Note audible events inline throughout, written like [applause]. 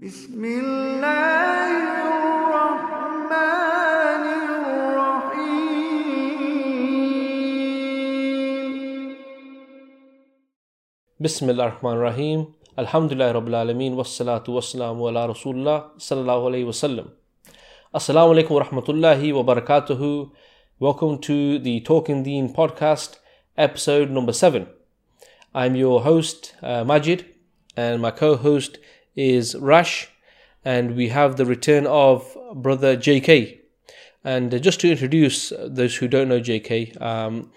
بسم الله الرحمن الرحيم بسم الله الرحمن الرحيم الحمد لله رب العالمين والصلاة والسلام على رسول الله صلى الله عليه وسلم Assalamu alaikum wa rahmatullahi wa barakatuhu. Welcome to the Talking Deen podcast, episode number seven. I'm your host, uh, Majid, and my co host is Rash, and we have the return of brother JK. And just to introduce those who don't know JK, um,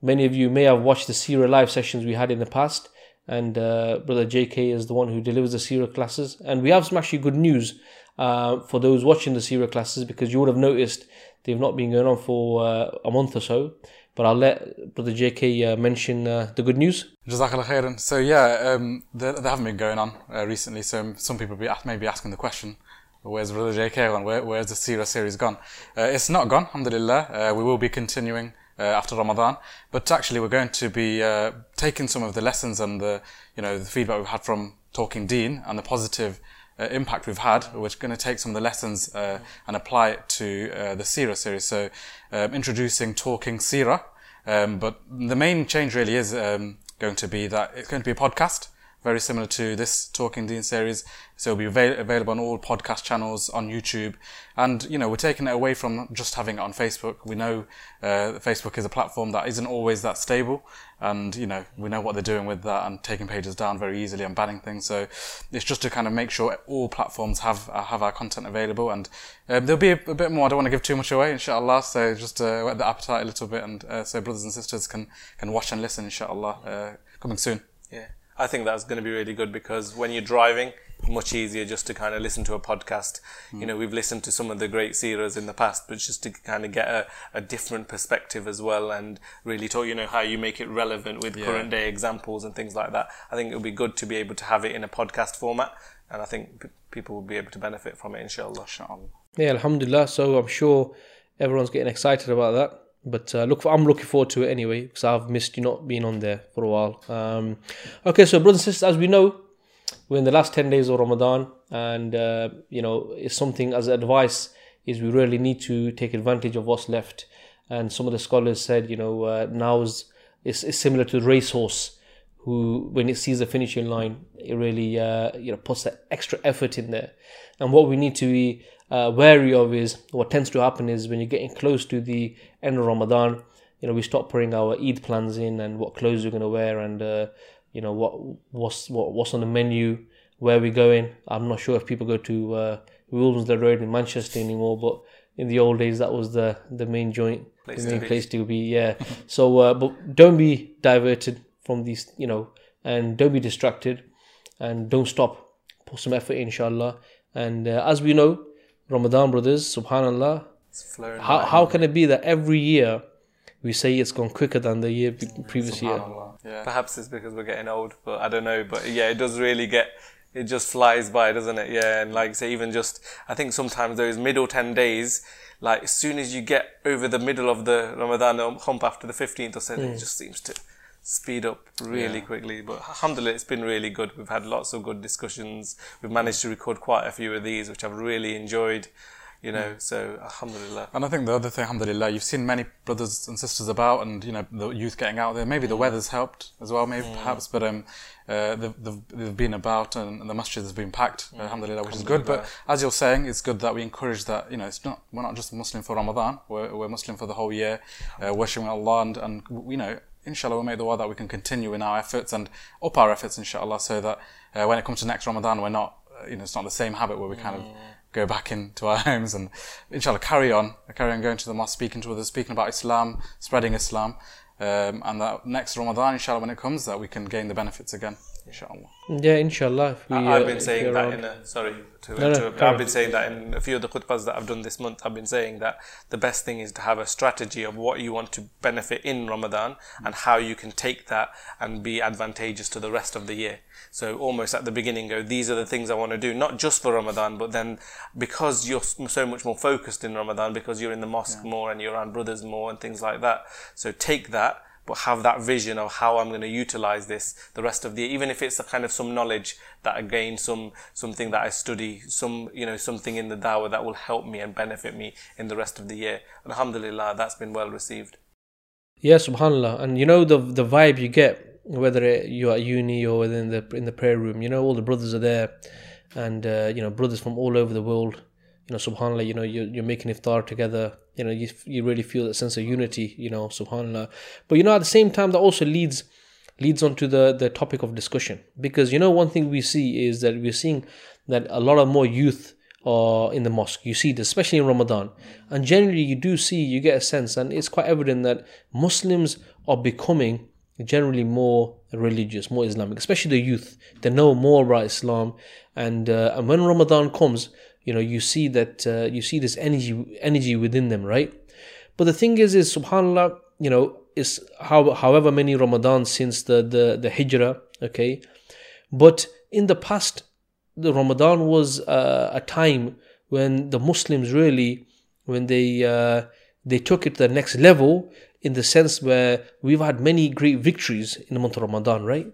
many of you may have watched the Sira live sessions we had in the past, and uh, brother JK is the one who delivers the Sira classes. And we have some actually good news uh, for those watching the Sira classes because you would have noticed they've not been going on for uh, a month or so. But I'll let brother JK uh, mention uh, the good news. Jazakallah khairan. So yeah, um, they, haven't been going on uh, recently. So some people be, may be asking the question, where's Brother JK gone? Where, where's the Sira series gone? Uh, it's not gone, alhamdulillah. Uh, we will be continuing uh, after Ramadan. But actually we're going to be uh, taking some of the lessons and the, you know, the feedback we've had from Talking Deen and the positive uh, impact we've had. We're going to take some of the lessons uh, and apply it to the Sira series. So, um, introducing talking Sira, um, but the main change really is um, going to be that it's going to be a podcast. Very similar to this Talking Deen series. So it'll be avail- available on all podcast channels, on YouTube. And, you know, we're taking it away from just having it on Facebook. We know, uh, Facebook is a platform that isn't always that stable. And, you know, we know what they're doing with that and taking pages down very easily and banning things. So it's just to kind of make sure all platforms have, uh, have our content available. And, um, there'll be a, a, bit more. I don't want to give too much away, inshallah. So just, uh, whet the appetite a little bit. And, uh, so brothers and sisters can, can watch and listen, inshallah, uh, coming soon. Yeah, I think that's going to be really good because when you're driving, much easier just to kind of listen to a podcast. You know, we've listened to some of the great series in the past, but just to kind of get a, a different perspective as well and really talk, you know, how you make it relevant with Yeah. current day examples and things like that. I think it would be good to be able to have it in a podcast format. And I think p- people will be able to benefit from it, inshallah. Inshallah. Yeah, Alhamdulillah. So I'm sure everyone's getting excited about that. But uh, look, I'm looking forward to it anyway because I've missed you not being on there for a while. Um, okay, so brothers and sisters, as we know, we're in the last 10 days of Ramadan, and uh, you know, it's something as advice is we really need to take advantage of what's left. And some of the scholars said, you know, uh, is it's, it's similar to the racehorse who, when it sees the finishing line, it really uh, you know puts that extra effort in there. And what we need to be uh, wary of is what tends to happen is when you're getting close to the end of Ramadan, you know, we stop putting our Eid plans in and what clothes we're going to wear and uh, you know what what's what, what's on the menu, where we're going. I'm not sure if people go to uh, Wilmslow Road in Manchester anymore, but in the old days that was the the main joint, Place the to main be. place to be. Yeah. [laughs] so, uh, but don't be diverted from these, you know, and don't be distracted, and don't stop. Put some effort, in, inshallah. And uh, as we know, Ramadan, brothers, Subhanallah. How how can it be that every year we say it's gone quicker than the year previous year? Yeah. Perhaps it's because we're getting old, but I don't know. But yeah, it does really get, it just flies by, doesn't it? Yeah, and like say, even just, I think sometimes those middle 10 days, like as soon as you get over the middle of the Ramadan um, hump after the 15th or so, it mm. just seems to speed up really Yeah. quickly. But alhamdulillah, it's been really good. We've had lots of good discussions. We've managed to record quite a few of these, which I've really enjoyed, you know, so alhamdulillah. And I think the other thing, alhamdulillah, you've seen many brothers and sisters about and, you know, the youth getting out there. Maybe the weather's helped as well, maybe perhaps, but um, uh, they've, they've, they've been about and, the masjid has been packed, alhamdulillah, which is good. But as you're saying, it's good that we encourage that, you know, it's not, we're not just Muslim for Ramadan, we're, we're Muslim for the whole year, uh, worshipping Allah and, and, you know, inshallah we'll make the that we can continue in our efforts and up our efforts, inshallah, so that uh, when it comes to next Ramadan, we're not, uh, you know, it's not the same habit where we kind of go back into our [laughs] homes and inshallah carry on, carry on going to the mosque, speaking to others, speaking about Islam, spreading Islam, um, and that next Ramadan, inshallah, when it comes, that we can gain the benefits again, inshallah. Yeah, inshallah. If we, I- I've uh, been if saying that around. in a sorry to No, no, interrupt. carry I've been saying that in a few of the khutbahs that I've done this month. I've been saying that the best thing is to have a strategy of what you want to benefit in Ramadan and how you can take that and be advantageous to the rest of the year. So almost at the beginning, go these are the things I want to do, not just for Ramadan, but then because you're so much more focused in Ramadan, because you're in the mosque more and you're around brothers more and things like that. So take that but have that vision of how I'm going to utilize this the rest of the year, even if it's a kind of some knowledge that I gain, some something that I study, some you know something in the dawah that will help me and benefit me in the rest of the year. Alhamdulillah, that's been well received. Yeah, subhanallah. And you know the the vibe you get whether you're at uni or in the in the prayer room. You know all the brothers are there, and uh, you know brothers from all over the world. You know, subhanallah. You know you're, you're making iftar together. You know you you really feel that sense of unity. You know, subhanallah. But you know at the same time that also leads leads on to the the topic of discussion because you know one thing we see is that we're seeing that a lot of more youth or in the mosque. You see this, especially in Ramadan. And generally, you do see, you get a sense, and it's quite evident that Muslims are becoming generally more religious, more Islamic, especially the youth. They know more about Islam, and uh, and when Ramadan comes, you know, you see that uh, you see this energy energy within them, right? But the thing is, is Subhanallah, you know, is how however many Ramadan since the the the Hijrah, okay, but in the past the Ramadan was uh, a time when the Muslims really, when they uh, they took it to the next level in the sense where we've had many great victories in the month of Ramadan, right?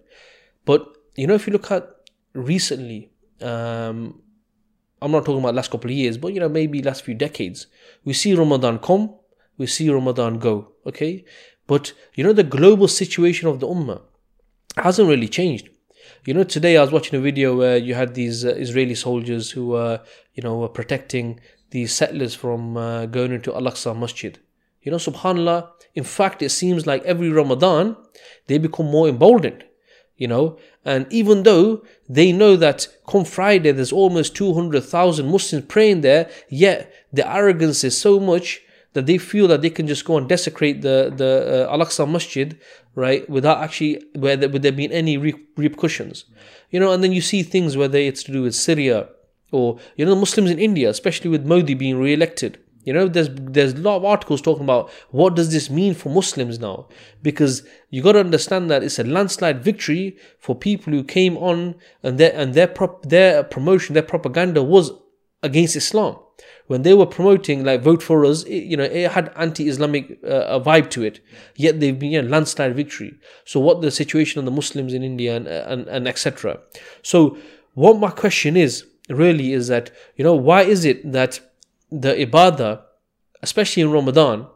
But you know, if you look at recently, um, I'm not talking about last couple of years, but you know, maybe last few decades, we see Ramadan come, we see Ramadan go, okay? But you know, the global situation of the Ummah hasn't really changed. You know, today I was watching a video where you had these uh, Israeli soldiers who were, you know, were protecting these settlers from uh, going into Al-Aqsa Masjid. You know, subhanAllah, in fact, it seems like every Ramadan, they become more emboldened, you know, and even though they know that come Friday, there's almost 200,000 Muslims praying there, yet the arrogance is so much that they feel that they can just go and desecrate the the uh, Al-Aqsa Masjid, right, without actually where there, would there be any re- repercussions, you know. And then you see things whether it's to do with Syria or you know the Muslims in India, especially with Modi being re-elected. You know, there's there's a lot of articles talking about what does this mean for Muslims now, because you got to understand that it's a landslide victory for people who came on and their and their prop, their promotion, their propaganda was against Islam when they were promoting like vote for us, it, you know, it had anti-Islamic uh, vibe to it. Yet they've been a landslide victory. So what the situation of the Muslims in India and and, and etc. So what my question is really is that you know why is it that the ibadah, especially in Ramadan,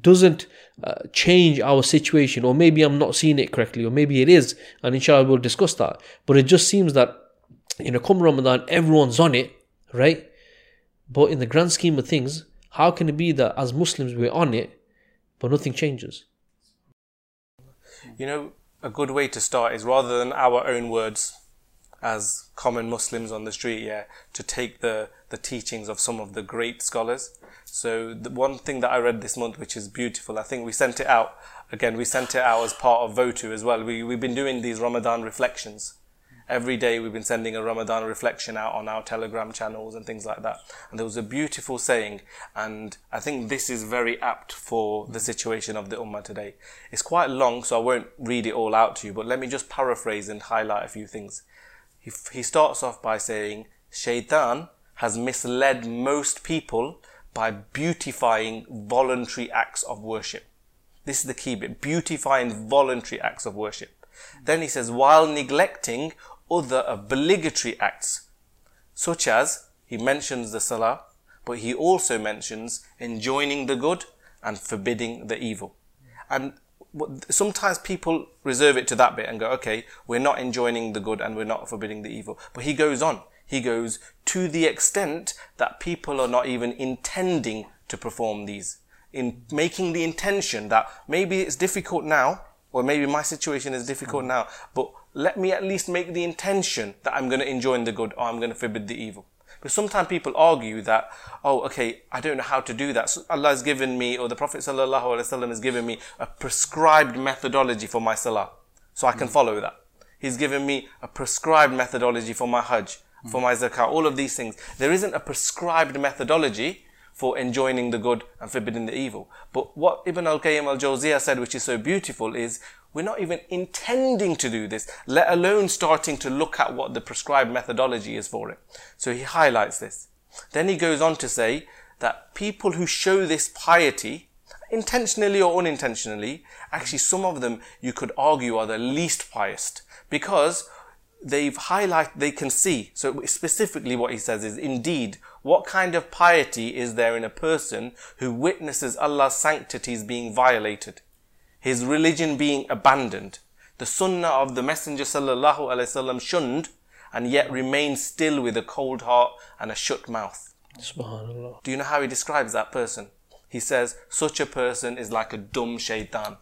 doesn't uh, change our situation, or maybe I'm not seeing it correctly, or maybe it is, and inshallah we'll discuss that. But it just seems that you know, come Ramadan, everyone's on it, right? But in the grand scheme of things, how can it be that as Muslims we're on it, but nothing changes? You know, a good way to start is rather than our own words as common Muslims on the street, yeah, to take the, the teachings of some of the great scholars. So the one thing that I read this month, which is beautiful, I think we sent it out. Again, we sent it out as part of Votu as well. We, we've been doing these Ramadan reflections every day we've been sending a Ramadan reflection out on our Telegram channels and things like that. And there was a beautiful saying, and I think this is very apt for the situation of the Ummah today. It's quite long, so I won't read it all out to you, but let me just paraphrase and highlight a few things. He, he starts off by saying, Shaitan has misled most people by beautifying voluntary acts of worship. This is the key bit, beautifying voluntary acts of worship. Then he says, while neglecting other obligatory acts, such as he mentions the salah, but he also mentions enjoining the good and forbidding the evil. And sometimes people reserve it to that bit and go, okay, we're not enjoining the good and we're not forbidding the evil. But he goes on. He goes to the extent that people are not even intending to perform these. In making the intention that maybe it's difficult now, or maybe my situation is difficult mm. now, but let me at least make the intention that I'm going to enjoin the good or I'm going to forbid the evil. But sometimes people argue that, oh, okay, I don't know how to do that. So Allah has given me, or the Prophet ﷺ has given me a prescribed methodology for my salah. So I can mm. follow that. He's given me a prescribed methodology for my hajj, mm. for my zakah, all of these things. There isn't a prescribed methodology for enjoining the good and forbidding the evil. But what Ibn al-Qayyim al-Jawziyah said, which is so beautiful, is we're not even intending to do this, let alone starting to look at what the prescribed methodology is for it. So he highlights this. Then he goes on to say that people who show this piety intentionally or unintentionally, actually some of them you could argue are the least pious because they've highlighted, they can see. So specifically what he says is, indeed, what kind of piety is there in a person who witnesses Allah's sanctities being violated, his religion being abandoned, the sunnah of the Messenger sallallahu alaihi wasallam shunned, and yet remains still with a cold heart and a shut mouth. Subhanallah. Do you know how he describes that person? He says, such a person is like a dumb shaitan.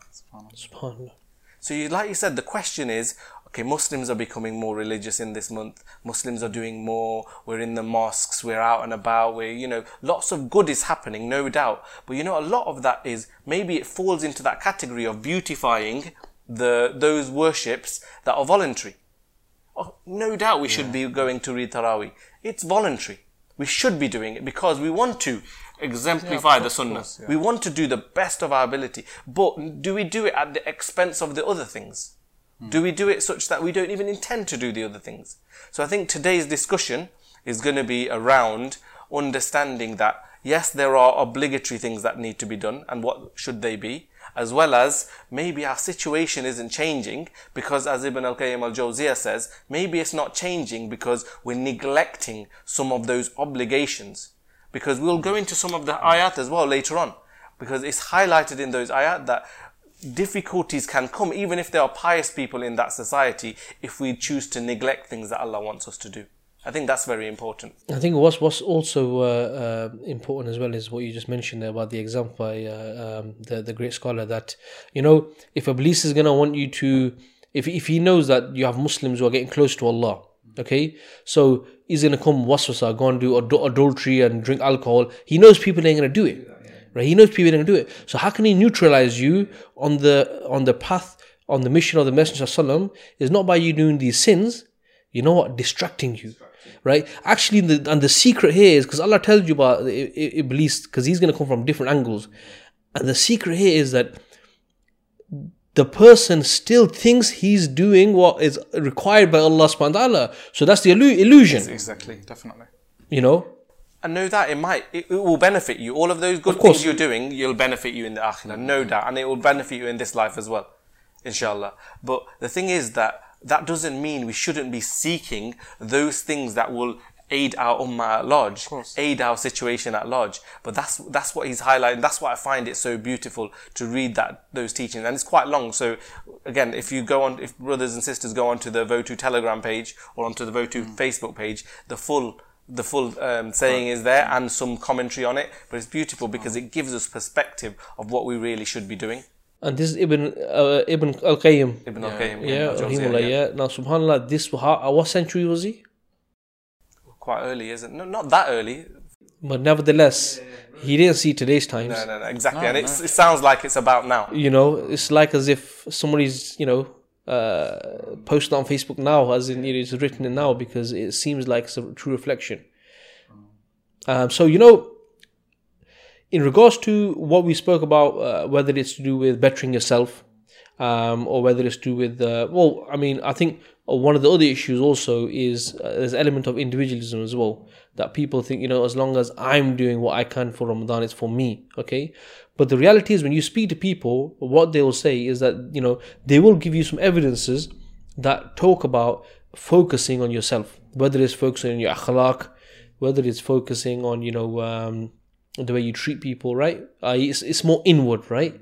Subhanallah. So, you, like you said, the question is okay, Muslims are becoming more religious in this month. Muslims are doing more. We're in the mosques. We're out and about. We're, you know, lots of good is happening, no doubt. But you know, a lot of that is maybe it falls into that category of beautifying the those worships that are voluntary. Oh, no doubt we should be going to read Taraweeh. It's voluntary. We should be doing it because we want to exemplify the sunnah. course, yeah. We want to do the best of our ability. But do we do it at the expense of the other things? Hmm. Do we do it such that we don't even intend to do the other things? So I think today's discussion is going to be around understanding that yes, there are obligatory things that need to be done and what should they be, as well as maybe our situation isn't changing because as Ibn al-Qayyim al-Jawziyah says, maybe it's not changing because we're neglecting some of those obligations. Because we'll go into some of the ayat as well later on. Because it's highlighted in those ayat that difficulties can come even if there are pious people in that society if we choose to neglect things that Allah wants us to do. I think that's very important. I think what's what's also uh, uh, important as well is what you just mentioned there about the example by uh, um, the the great scholar that you know if a Iblis is gonna want you to if if he knows that you have Muslims who are getting close to Allah, okay, so he's gonna come waswasa, go and do ad- adultery and drink alcohol. He knows people ain't gonna do it, right? He knows people ain't gonna do it. So how can he neutralize you on the on the path on the mission of the Messenger Sallam is not by you doing these sins. You know what? Distracting you right? Actually, the, and the secret here is because Allah tells you about Iblis because he's going to come from different angles, and the secret here is that the person still thinks he's doing what is required by Allah subhanahu wa ta'ala. So that's the illu- illusion, Exactly, definitely. you know? And know that it might, it, it will benefit you. All of those good Of things you're doing, you'll benefit you in the akhirah, no doubt. And it will benefit you in this life as well, inshallah. But the thing is that that doesn't mean we shouldn't be seeking those things that will aid our ummah at large, aid our situation at large. But that's that's what he's highlighting. That's why I find it so beautiful to read that those teachings, and it's quite long. So again, if you go on, if brothers and sisters go onto the Votu Telegram page or onto the Votu Facebook page, the full the full um, saying is there and some commentary on it. But it's beautiful because it gives us perspective of what we really should be doing. And this is Ibn uh, Ibn Al Qayyim. Ibn al-Qayyim, Yeah, Al-Jawziyah, rahimahullah, yeah. Now, subhanallah, this how, what century was he? quite early, isn't it? No, not that early. But nevertheless, he didn't see today's times. No, no, no, exactly. and it's, it sounds like it's about now. you know it's like as if somebody's you know uh posted on facebook now as in it is written in now because it seems like it's a true reflection. Um so you know in regards to what we spoke about uh, whether it's to do with bettering yourself um or whether it's to do with uh, well i mean i think one of the other issues also is uh, there's element of individualism as well that people think you know as long as i'm doing what i can for ramadan it's for me okay but the reality is when you speak to people what they will say is that you know they will give you some evidences that talk about focusing on yourself whether it's focusing on your akhlaq whether it's focusing on you know um, the way you treat people right uh, it's, it's more inward right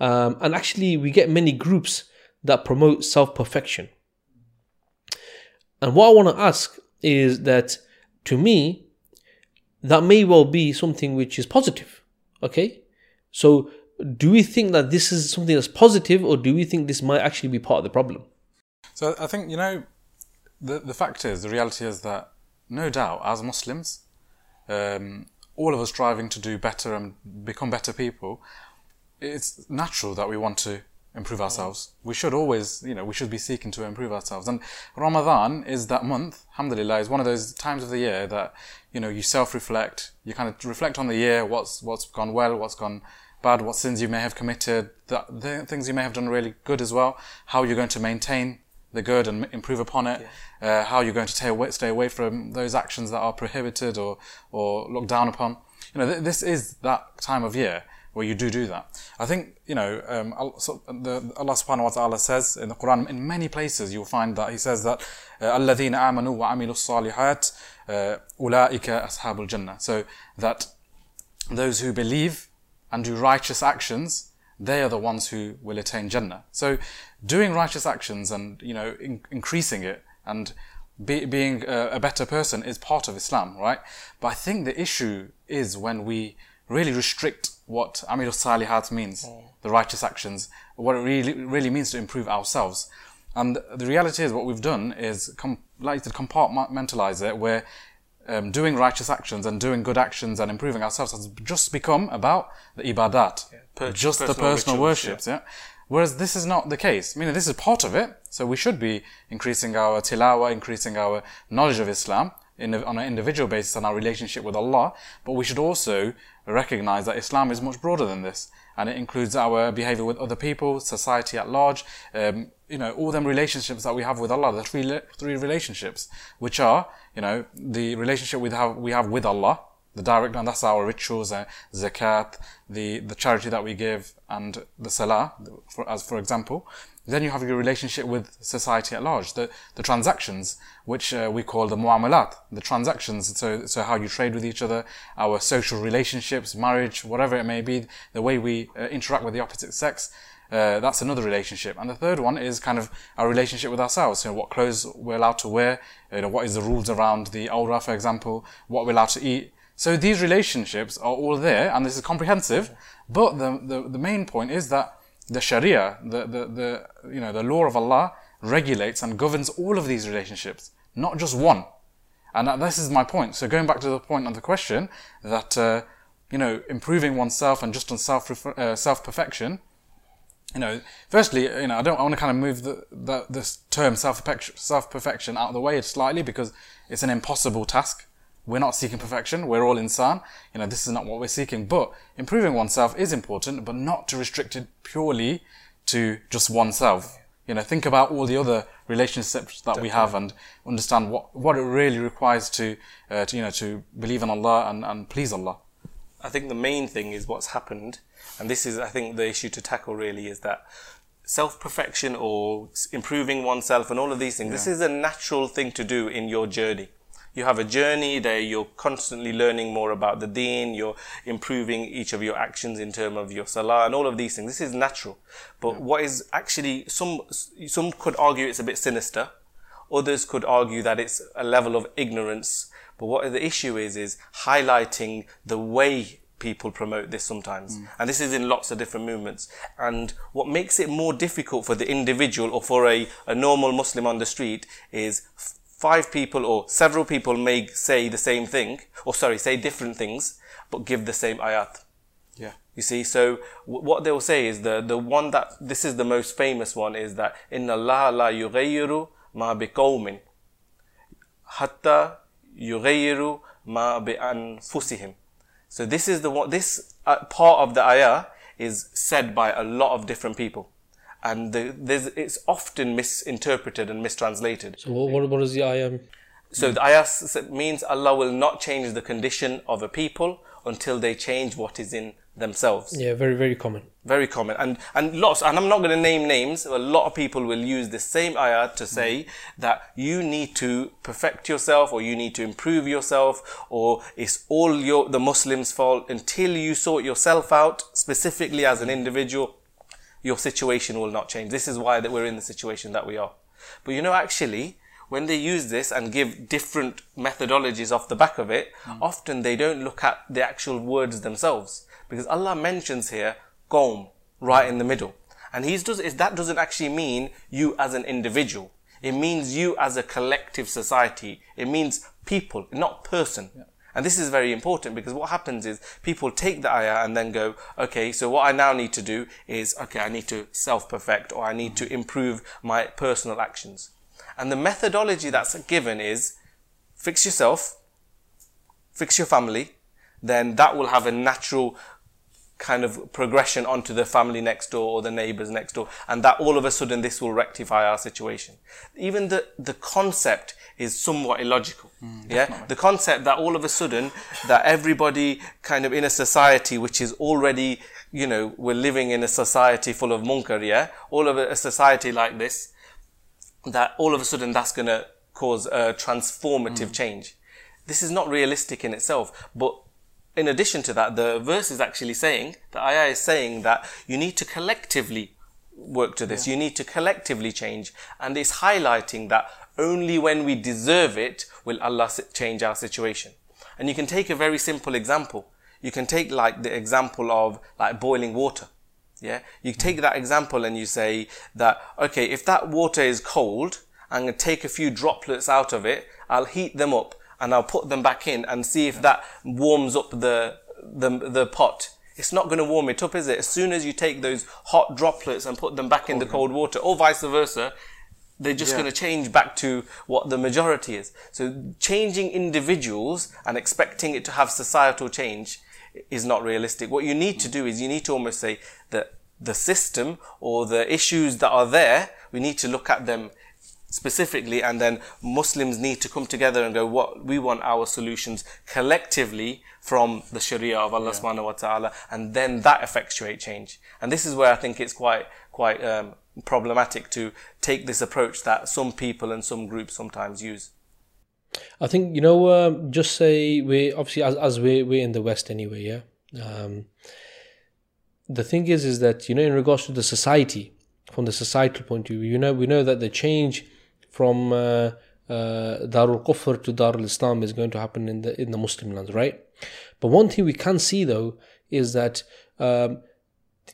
um, and actually we get many groups that promote self-perfection and what I want to ask is that to me, that may well be something which is positive. Okay? So, do we think that this is something that's positive, or do we think this might actually be part of the problem? So I think you know, the the fact is, the reality is that no doubt, as Muslims, um, all of us striving to do better and become better people, it's natural that we want to improve ourselves. We should always, you know, we should be seeking to improve ourselves. And Ramadan is that month, alhamdulillah, is one of those times of the year that, you know, you self-reflect, you kind of reflect on the year, what's, what's gone well, what's gone bad, what sins you may have committed, the, the things you may have done really good as well, how you're going to maintain the good and improve upon it, uh, how you're going to stay away, stay away from those actions that are prohibited or, or looked down upon. You know, th- this is that time of year where you do do that. I think you know um, Al- so the, Allah Subhanahu wa Taala says in the Quran in many places you'll find that He says that uh, الذين آمنوا وعملوا الصالحات uh, أولئك أصحاب الجنة. So that those who believe and do righteous actions, they are the ones who will attain Jannah. So, doing righteous actions and you know in- increasing it and be- being a, a better person is part of Islam, right? But I think the issue is when we really restrict what Amir Salihat means, hmm. the righteous actions, what it really really means to improve ourselves. And the reality is, what we've done is, com- like to compartmentalize it, where um, doing righteous actions and doing good actions and improving ourselves has just become about the ibadat, Per- just the personal personal rituals, worships. Yeah. Whereas this is not the case. I mean, this is part of it. So we should be increasing our tilawa, increasing our knowledge of Islam in a, on an individual basis and our relationship with Allah. But we should also recognize that Islam is much broader than this. And it includes our behavior with other people, society at large, um, you know, all them relationships that we have with Allah, the three, three relationships, which are, you know, the relationship we have, we have with Allah, the direct and that's our rituals, uh, zakat, the, the charity that we give, and the salah, for, as for example. Then you have your relationship with society at large, the, the transactions, which uh, we call the muamalat, the transactions, so, so how you trade with each other, our social relationships, marriage, whatever it may be, the way we uh, interact with the opposite sex, uh, that's another relationship. And the third one is kind of our relationship with ourselves. You know, what clothes we're allowed to wear, you know, what is the rules around the awrah, for example, what we're allowed to eat. So these relationships are all there, and this is comprehensive. But the, the, the main point is that the Sharia, the, the, the, you know, the law of Allah regulates and governs all of these relationships, not just one. And this is my point. So going back to the point of the question, that, uh, you know, improving oneself and just on self, uh, self-perfection, you know, firstly, you know, I don't, I want to kind of move the, the this term self-perfection, self-perfection out of the way slightly because it's an impossible task. We're not seeking perfection. We're all insan. You know, this is not what we're seeking. But improving oneself is important, but not to restrict it purely to just oneself. You know, think about all the other relationships that we have and understand what, what it really requires to, uh, to, you know, to believe in Allah and, and please Allah. I think the main thing is what's happened, and this is, I think, the issue to tackle really is that self perfection or improving oneself and all of these things, this is a natural thing to do in your journey. You have a journey there, you're constantly learning more about the deen, you're improving each of your actions in terms of your salah and all of these things. This is natural. But what is actually, some, some could argue it's a bit sinister. Others could argue that it's a level of ignorance. But what the issue is, is highlighting the way people promote this sometimes. Mm. And this is in lots of different movements. And what makes it more difficult for the individual or for a, a normal Muslim on the street is f- five people or several people may say the same thing, or sorry, say different things, but give the same ayat. Yeah. You see, so w- what they'll say is the the one that this is the most famous one is that la yughayyiru ma biqawmin hatta yughayyiru ma bi anfusihim. So this is the one. This uh, part of the ayah is said by a lot of different people, and the, there's, it's often misinterpreted and mistranslated. So what, what, is the ayah? So the ayah means Allah will not change the condition of a people until they change what is in themselves. Yeah, very, very common. Very common. And and lots and I'm not going to name names, a lot of people will use the same ayah to say that you need to perfect yourself or you need to improve yourself or it's all your the Muslims' fault until you sort yourself out specifically as an individual your situation will not change. This is why that we're in the situation that we are. But you know, actually, when they use this and give different methodologies off the back of it, hmm. often they don't look at the actual words themselves. Because Allah mentions here, qawm, right in the middle. And he's does, that doesn't actually mean you as an individual. It means you as a collective society. It means people, not person. And this is very important because what happens is people take the ayah and then go, okay, so what I now need to do is, okay, I need to self-perfect or I need to improve my personal actions. And the methodology that's given is fix yourself, fix your family, then that will have a natural kind of progression onto the family next door or the neighbors next door and that all of a sudden this will rectify our situation. Even the the concept is somewhat illogical. Mm, yeah? the concept that all of a sudden that everybody kind of in a society which is already you know, we're living in a society full of munkar, yeah? All of a, a society like this, that all of a sudden that's going to cause a transformative mm. change. This is not realistic in itself, but in addition to that, the verse is actually saying, the ayah is saying that you need to collectively work to this. You need to collectively change. And it's highlighting that only when we deserve it will Allah change our situation. And you can take a very simple example. You can take like the example of like boiling water. Yeah. You take that example and you say that, okay, if that water is cold, I'm going to take a few droplets out of it. I'll heat them up and I'll put them back in and see if that warms up the, the, the pot. It's not going to warm it up, is it? As soon as you take those hot droplets and put them back in the cold water, or vice versa, they're just Yeah. going to change back to what the majority is. So changing individuals and expecting it to have societal change is not realistic. What you need to do is you need to almost say that the system or the issues that are there, we need to look at them specifically and then Muslims need to come together and go what we want our solutions collectively from the Sharia of Allah subhanahu wa ta'ala and then that effectuate change. And this is where I think it's quite quite um, problematic to take this approach that some people and some groups sometimes use. I think you know, um, just say we obviously as as we we're in the West anyway. Yeah. Um, the thing is, is that you know, in regards to the society, from the societal point of view, you know, we know that the change from uh, uh, Darul Kufr to Darul Islam is going to happen in the in the Muslim lands, right? But one thing we can see though is that um,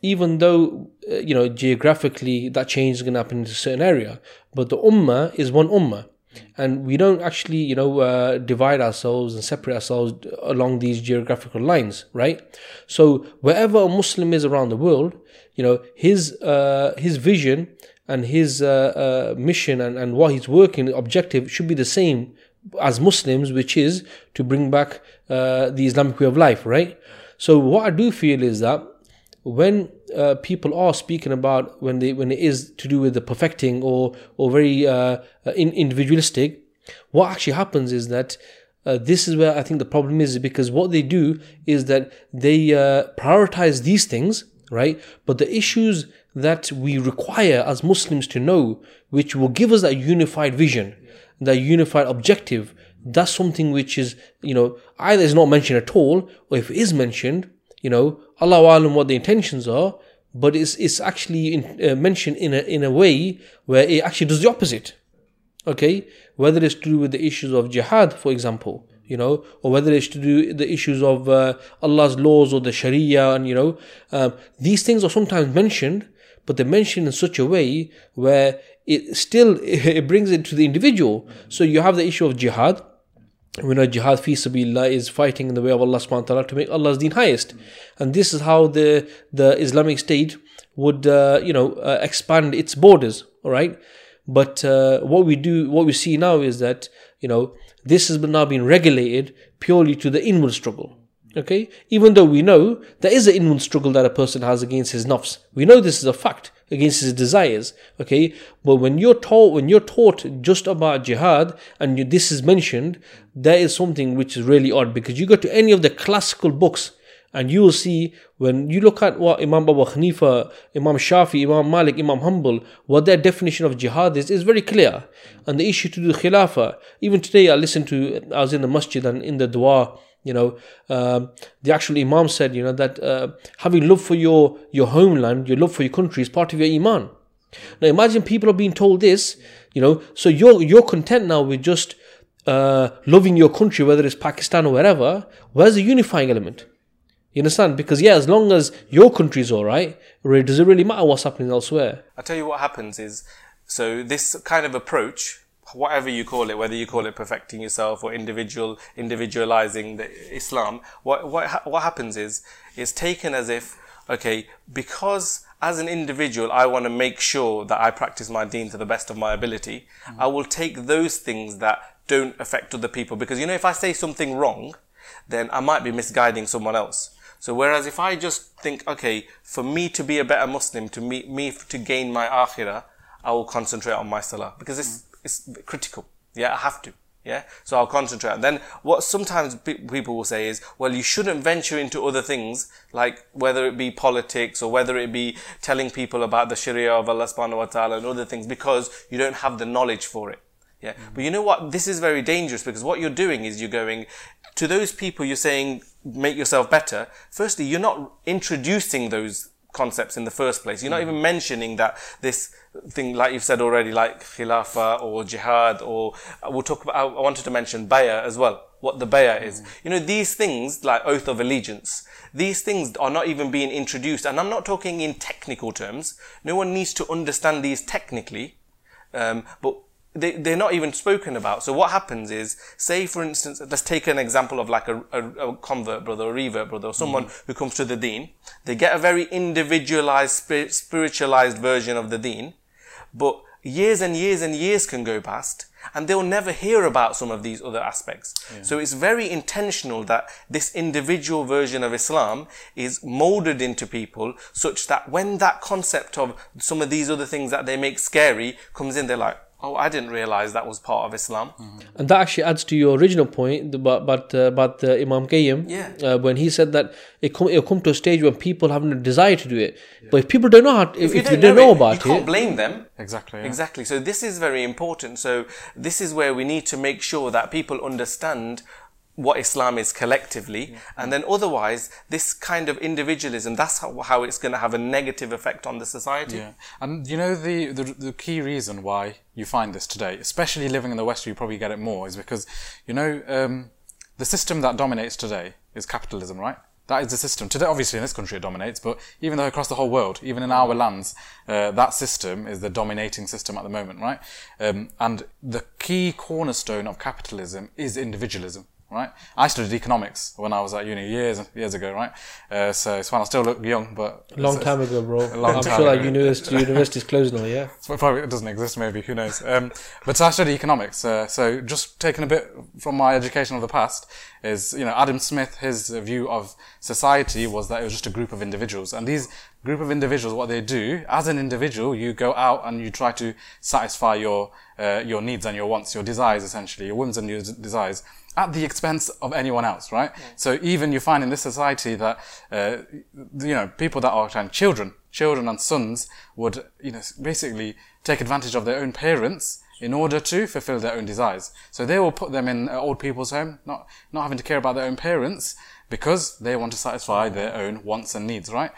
even though uh, you know geographically that change is going to happen in a certain area, but the ummah is one ummah, and we don't actually you know uh, divide ourselves and separate ourselves along these geographical lines, right? So wherever a Muslim is around the world, you know his uh, his vision and his uh, uh, mission and, and what he's working objective should be the same as Muslims, which is to bring back uh, the Islamic way of life, right? So what I do feel is that when uh, people are speaking about when they when it is to do with the perfecting or or very uh, uh, in, individualistic, what actually happens is that uh, this is where I think the problem is because what they do is that they uh, prioritize these things, right? But the issues that we require as Muslims to know, which will give us that unified vision, that unified objective, that's something which is, you know, either is not mentioned at all, or if it is mentioned, you know, Allah alam what the intentions are, but it's it's actually in, uh, mentioned in a in a way where it actually does the opposite. Okay, whether it's to do with the issues of jihad, for example, you know, or whether it's to do the issues of uh, Allah's laws or the Sharia, and you know, um, these things are sometimes mentioned, but they're mentioned in such a way where it still [laughs] it brings it to the individual. So you have the issue of jihad. We know jihad fi sabilillah is fighting in the way of Allah subhanahu wa ta'ala to make Allah's deen highest. And this is how the, the Islamic State would, uh, you know, uh, expand its borders, all right? But uh, what we do, what we see now is that, you know, this has now been regulated purely to the inward struggle. Okay? Even though we know there is an inward struggle that a person has against his nafs. We know this is a fact against his desires. Okay? But when you're taught, when you're taught just about jihad and you, this is mentioned, there is something which is really odd because you go to any of the classical books and you will see when you look at what Imam Abu Hanifa, Imam Shafi, Imam Malik, Imam Hanbal, what their definition of jihad is, is very clear. And the issue to do khilafah, even today I listened to, I was in the masjid and in the dua, you know, um, the actual Imam said, you know, that uh, having love for your, your homeland, your love for your country is part of your iman. Now imagine people are being told this, you know, so you're, you're content now with just uh, loving your country, whether it's Pakistan or wherever, where's the unifying element? You understand? Because yeah, as long as your country's all right, does it really matter what's happening elsewhere? I tell you what happens is, so this kind of approach, whatever you call it, whether you call it perfecting yourself or individual individualizing the Islam, what what what happens is it's taken as if okay, because as an individual I want to make sure that I practice my deen to the best of my ability, mm-hmm. I will take those things that don't affect other people. Because you know if I say something wrong, then I might be misguiding someone else. So whereas if I just think, okay, for me to be a better Muslim, to me, me to gain my akhirah, I will concentrate on my salah. Because it's mm. It's critical. Yeah, I have to. Yeah, so I'll concentrate. And then what sometimes pe- people will say is, well, you shouldn't venture into other things, like whether it be politics or whether it be telling people about the Sharia of Allah subhanahu wa ta'ala and other things because you don't have the knowledge for it. Yeah. Mm-hmm. But you know what? This is very dangerous because what you're doing is you're going to those people you're saying make yourself better. Firstly, you're not introducing those concepts in the first place. You're not mm-hmm. even mentioning that this thing, like you've said already, like khilafah or jihad, or we'll talk about, I wanted to mention bayah as well, what the bayah is. You know, these things, like oath of allegiance, these things are not even being introduced. And I'm not talking in technical terms. No one needs to understand these technically. Um, but they, they're not even spoken about. So what happens is, say for instance, let's take an example of like a, a, a convert brother or revert brother or someone mm-hmm. who comes to the deen. They get a very individualized, spirit, spiritualized version of the deen, but years and years and years can go past and they'll never hear about some of these other aspects. So it's very intentional that this individual version of Islam is molded into people such that when that concept of some of these other things that they make scary comes in, they're like, oh, I didn't realize that was part of Islam. And that actually adds to your original point about about, uh, about uh, Imam Qayyim. Yeah. Uh, when he said that it come it'll come to a stage when people have no desire to do it. But if people don't know how, to, if, if you don't know, it, about it, you can't it, blame them. Exactly. yeah. Exactly. So this is very important. So this is where we need to make sure that people understand what Islam is collectively, and then otherwise, this kind of individualism, that's how, how it's going to have a negative effect on the society. Yeah, and you know the, the the key reason why you find this today, especially living in the West, you probably get it more, is because you know um, the system that dominates today is capitalism, right? That is the system today. Obviously, in this country it dominates, but even though across the whole world, even in our lands, uh, that system is the dominating system at the moment, right? Um, and the key cornerstone of capitalism is individualism right? I studied economics when I was at uni years years ago, right? Uh, so it's fine. I still look young, but long it's- time ago, bro. [laughs] long I'm sure that ago. university university's closed now. Yeah. So it doesn't exist, maybe, who knows. Um, but I studied economics, uh, so just taking a bit from my education of the past is, you know, Adam Smith, his view of society was that it was just a group of individuals. And these group of individuals, what they do, as an individual, you go out and you try to satisfy your, uh, your needs and your wants, your desires, essentially, your whims and your desires, at the expense of anyone else, right? So even you find in this society that, uh, you know, people that are of children, children and sons would, you know, basically take advantage of their own parents in order to fulfill their own desires. So they will put them in uh, old people's home, not, not having to care about their own parents because they want to satisfy their own wants and needs, right?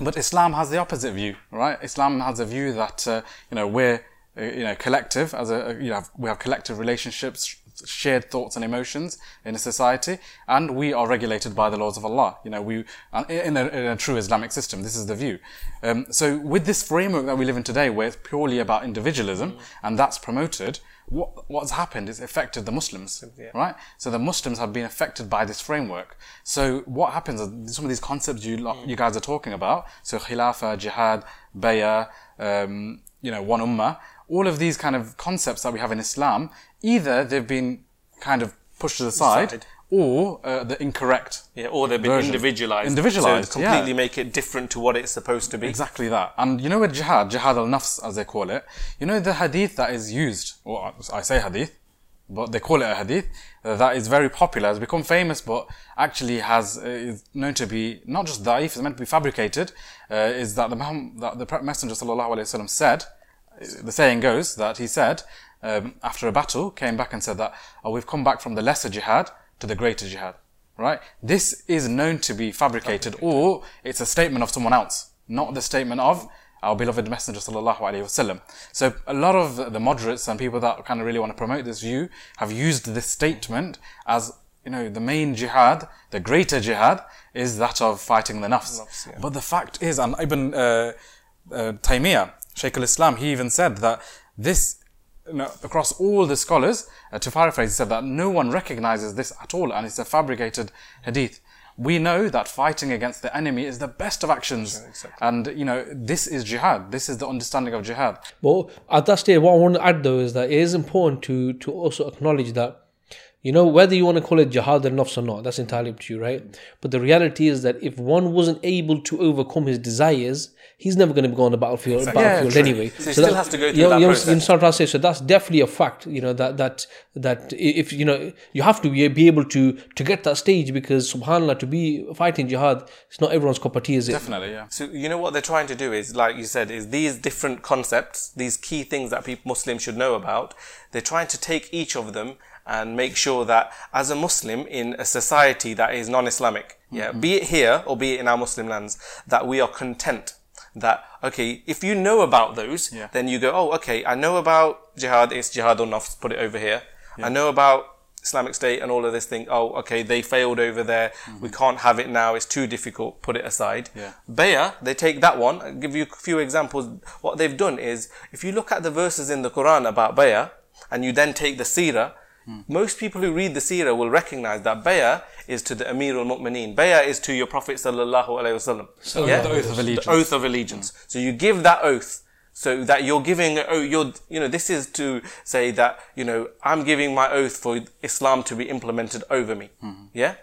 But Islam has the opposite view, right? Islam has a view that uh, you know we're uh, you know collective as a you know we have collective relationships, shared thoughts and emotions in a society, and we are regulated by the laws of Allah. You know we in a, in a true Islamic system. This is the view. Um, so with this framework that we live in today, where it's purely about individualism and that's promoted, what what's happened is affected the Muslims, right? So the Muslims have been affected by this framework. So what happens? is Some of these concepts you lo- you guys are talking about, so khilafah, jihad, bayah, um, you know, one ummah, all of these kind of concepts that we have in Islam, either they've been kind of pushed to the side, Side. or uh, the incorrect. Yeah, or they've been version. individualized. Individualized, So yeah. completely make it different to what it's supposed to be. Exactly that. And you know with jihad, jihad al-nafs as they call it, you know the hadith that is used, or I say hadith, but they call it a hadith, uh, that is very popular, has become famous, but actually has, uh, is known to be not just da'if, it's meant to be fabricated, uh, is that the, Muhammad, that the Messenger sallallahu alaihi wasallam said, the saying goes that he said, um, after a battle, came back and said that, oh, we've come back from the lesser jihad to the greater jihad. Right? This is known to be fabricated, or it's a statement of someone else, not the statement of our beloved Messenger sallallahu alaihi wasallam. So a lot of the moderates and people that kind of really want to promote this view have used this statement as you know the main jihad, the greater jihad, is that of fighting the nafs. Nafs, yeah. But the fact is, and Ibn uh, uh, Taymiyyah, Shaykh al-Islam, he even said that this you know, across all the scholars, uh, to paraphrase, he said that no one recognizes this at all, and it's a fabricated hadith. We know that fighting against the enemy is the best of actions, and you know this is jihad. This is the understanding of jihad. Well, at that stage, what I want to add though is that it is important to to also acknowledge that You know, whether you want to call it jihad al nafs or not, that's entirely up to you, right? But the reality is that if one wasn't able to overcome his desires, he's never going to go on the battlefield, battlefield true. anyway. So he still has to go through you, that you process. I'm? So that's definitely a fact. You know that that that if you know you have to be, be able to to get that stage because Subhanallah to be fighting jihad, it's not everyone's cup of tea, is it? Definitely, yeah. So you know what they're trying to do is, like you said, is these different concepts, these key things that people Muslims should know about. They're trying to take each of them and make sure that as a Muslim in a society that is non-Islamic, yeah, mm-hmm. be it here or be it in our Muslim lands, that we are content. That okay, if you know about those, Yeah. then you go, oh, okay, I know about jihad. It's jihad al-nafs. Put it over here. I know about Islamic State and all of this thing. Oh, okay, they failed over there. Mm-hmm. We can't have it now. It's too difficult. Put it aside. Yeah. Bayah, they take that one. I'll give you a few examples. What they've done is, if you look at the verses in the Quran about Bayah, and you then take the Seerah, most people who read the Seerah will recognize that Bayah is to the Amir al Mu'mineen. Bayah is to your Prophet sallallahu alaihi wasallam. the oath of allegiance. The oath of allegiance. So you give that oath so that you're giving, oh, you're, you know, this is to say that, you know, I'm giving my oath for Islam to be implemented over me. Mm-hmm. Yeah?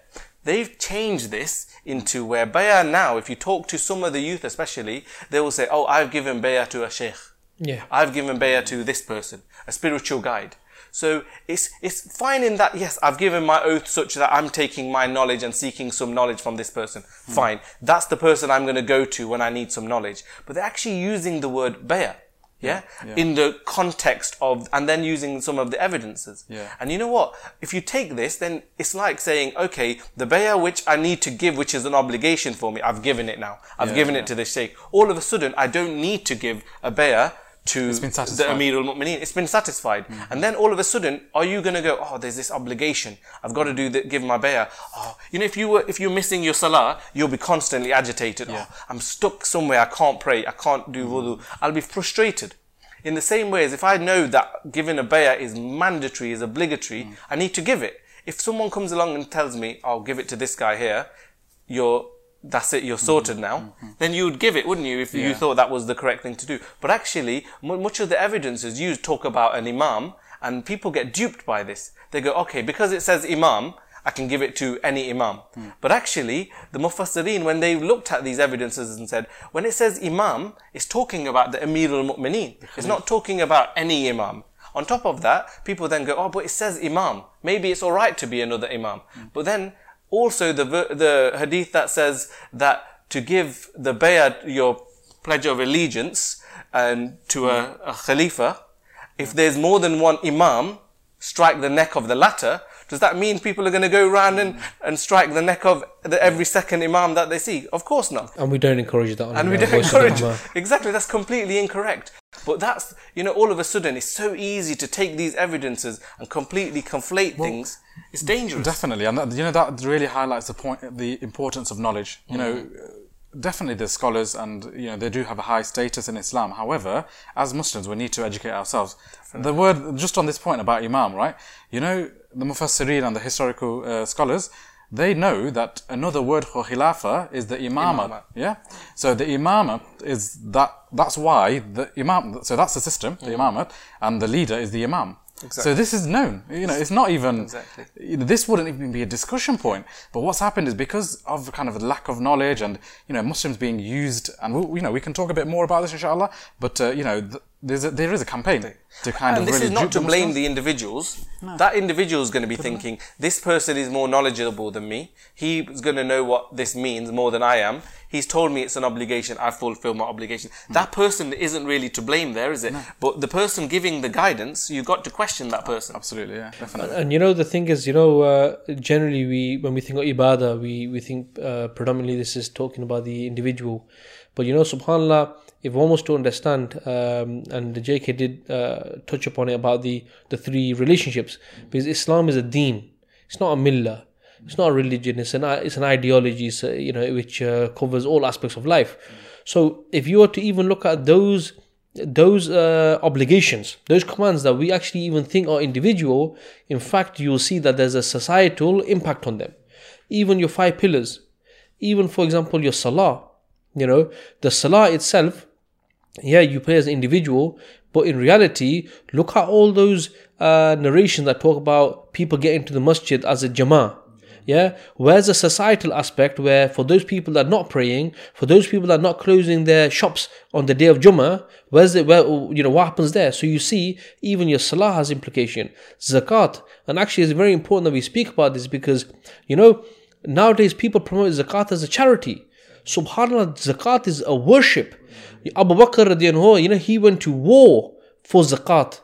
They've changed this into where bayah now, if you talk to some of the youth especially, they will say, oh, I've given bayah to a sheikh. Yeah. I've given bayah to this person, a spiritual guide. So it's it's fine in that yes, I've given my oath such that I'm taking my knowledge and seeking some knowledge from this person. Hmm. Fine, that's the person I'm going to go to when I need some knowledge. But they're actually using the word bayah, yeah, in the context of, and then using some of the evidences. Yeah. And you know what? If you take this, then it's like saying, okay, the bayah which I need to give, which is an obligation for me, I've given it now. I've Yeah, given yeah. it to the sheikh. All of a sudden, I don't need to give a bayah to the. Mm. Amir al-Mu'mineen. It's been satisfied. And then all of a sudden, are you going to go, oh, there's this obligation. I've got to do the, give my bayah. Oh, you know, if you were, if you're missing your salah, you'll be constantly agitated. Yeah. Oh, I'm stuck somewhere. I can't pray. I can't do wudu. I'll be frustrated. In the same way as if I know that giving a bayah is mandatory, is obligatory, I need to give it. If someone comes along and tells me, I'll give it to this guy here, you're, that's it, you're sorted mm-hmm. now, mm-hmm. then you would give it, wouldn't you, if you thought that was the correct thing to do. But actually, mu much of the evidence is you talk about an imam, and people get duped by this. They go, okay, because it says imam, I can give it to any imam. Hmm. But actually, the Mufassirin, when they looked at these evidences and said, when it says imam, it's talking about the Amir al-Mu'mineen. It's not talking about any imam. On top of that, people then go, oh, but it says imam. Maybe it's alright to be another imam. Hmm. But then, also the, the hadith that says that to give the bayat, your pledge of allegiance, and to a, a khalifa, if there's more than one imam, strike the neck of the latter, does that mean people are going to go around and, and strike the neck of the, every second imam that they see? Of course not. And we don't encourage that. On And we don't encourage [laughs] exactly. That's completely incorrect. But that's you know, all of a sudden, it's so easy to take these evidences and completely conflate things. It's dangerous. Definitely, and that, you know that really highlights the point, the importance of knowledge. You know, Mm. definitely the scholars, and you know they do have a high status in Islam. However, as Muslims, we need to educate ourselves. The word, just on this point about imam, right? You know, the mufassirin and the historical uh, scholars, they know that another word for khilafah is the imama. Imama. Yeah. So the imama is that. That's why the imam. So that's the system, the imamate, and the leader is the imam. Exactly. So this is known. You know, it's not even. Exactly. you know, this wouldn't even be a discussion point. But what's happened is because of kind of a lack of knowledge and you know Muslims being used, and we, you know we can talk a bit more about this inshallah. But uh, you know th- there's a, there is a campaign to kind and of this really is not to blame Muslims. the individuals. That individual is going to be thinking, this person is more knowledgeable than me. He's going to know what this means more than I am. He's told me it's an obligation. I fulfill my obligation. Hmm. That person isn't really to blame there, is it? But the person giving the guidance, you've got to question that person. Absolutely, yeah, definitely. And you know the thing is, you know, uh, generally we when we think of ibadah, we we think uh, predominantly this is talking about the individual, but you know, Subhanallah, if one was to understand, um, and the JK did uh, touch upon it about the the three relationships, because Islam is a deen, it's not a millah, it's not a religion, it's an it's an ideology, it's, you know, which uh, covers all aspects of life. So if you were to even look at those those uh, obligations, those commands that we actually even think are individual, in fact, you'll see that there's a societal impact on them. Even your five pillars, even for example, your salah, you know, the salah itself, yeah, you pray as an individual, but in reality, look at all those uh, narrations that talk about people getting to the masjid as a jama'ah. Yeah, where's the societal aspect where for those people that are not praying, for those people that are not closing their shops on the day of Jummah, where's the where you know what happens there? So you see, even your salah has implication, zakat, and actually it's very important that we speak about this because you know nowadays people promote zakat as a charity. Subhanallah, zakat is a worship. Abu Bakr you know, he went to war for zakat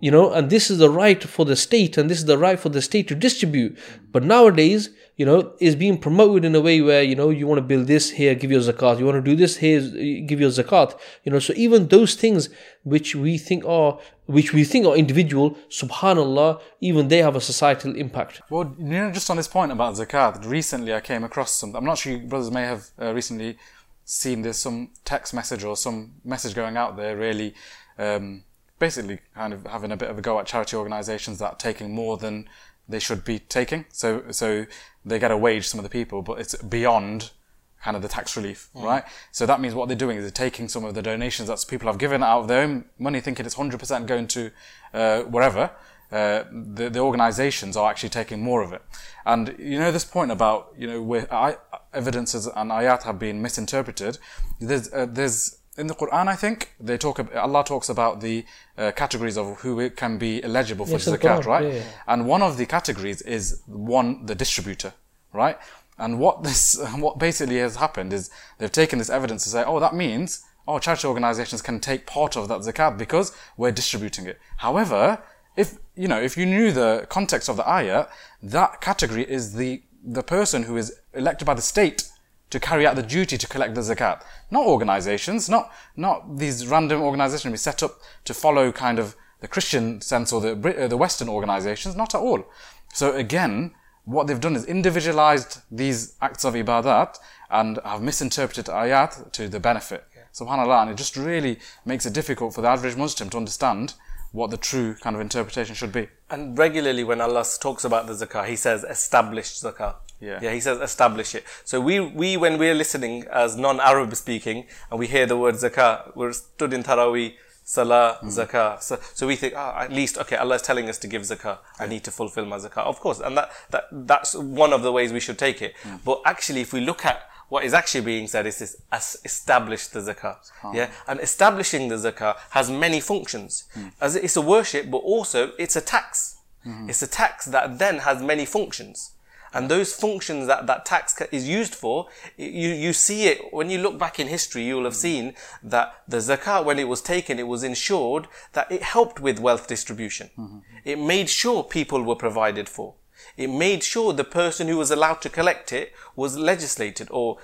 you know and this is the right for the state and this is the right for the state to distribute. But nowadays you know is being promoted in a way where you know you want to build this here give your zakat. You want to do this here give your zakat you know. So even those things which we think are which we think are individual subhanallah even they have a societal impact. Well, you know, just on this point about zakat, recently I came across some. I'm not sure you brothers may have uh, recently seen there's some text message or some message going out there, really, um, basically kind of having a bit of a go at charity organisations that are taking more than they should be taking. So, so they get a wage some of the people, but it's beyond kind of the tax relief, right? So that means what they're doing is they're taking some of the donations that people have given out of their own money, thinking it's 100% going to uh, wherever. Uh, the, the organizations are actually taking more of it. And you know, this point about, you know, where I, evidences and ayat have been misinterpreted, there's, uh, there's, in the Quran, I think, they talk, Allah talks about the uh, categories of who can be eligible for Yes, zakat, right? yeah, yeah. And one of the categories is one, the distributor, right? And what this, [laughs] what basically has happened is they've taken this evidence to say, oh, that means, oh, charity organizations can take part of that zakat because we're distributing it. However, if, you know, if you knew the context of the ayah, that category is the, the person who is elected by the state to carry out the duty to collect the zakat. Not organizations, not, not these random organizations we set up to follow kind of the Christian sense or the, uh, the Western organizations, not at all. So again, what they've done is individualized these acts of ibadat and have misinterpreted ayat to the benefit. Subhanallah, and it just really makes it difficult for the average Muslim to understand what the true kind of interpretation should be. And regularly, when Allah talks about the zakah, He says established zakah. Yeah. Yeah, He says establish it. So we, we when we're listening as non-Arab speaking and we hear the word zakah, we're stood in Taraweeh, Salah, zakah. So, so we think, ah, at least, okay, Allah is telling us to give zakah. I need to fulfill my zakah. Of course. And that, that, that's one of the ways we should take it. But actually, if we look at what is actually being said is this as establish the zakah. Yeah. And establishing the zakah has many functions. Hmm. As it's a worship, but also it's a tax. Hmm. It's a tax that then has many functions. And those functions that that tax is used for, you, you see it, when you look back in history, you will have hmm. seen that the zakat, when it was taken, it was ensured that it helped with wealth distribution. It made sure people were provided for. It made sure the person who was allowed to collect it was legislated or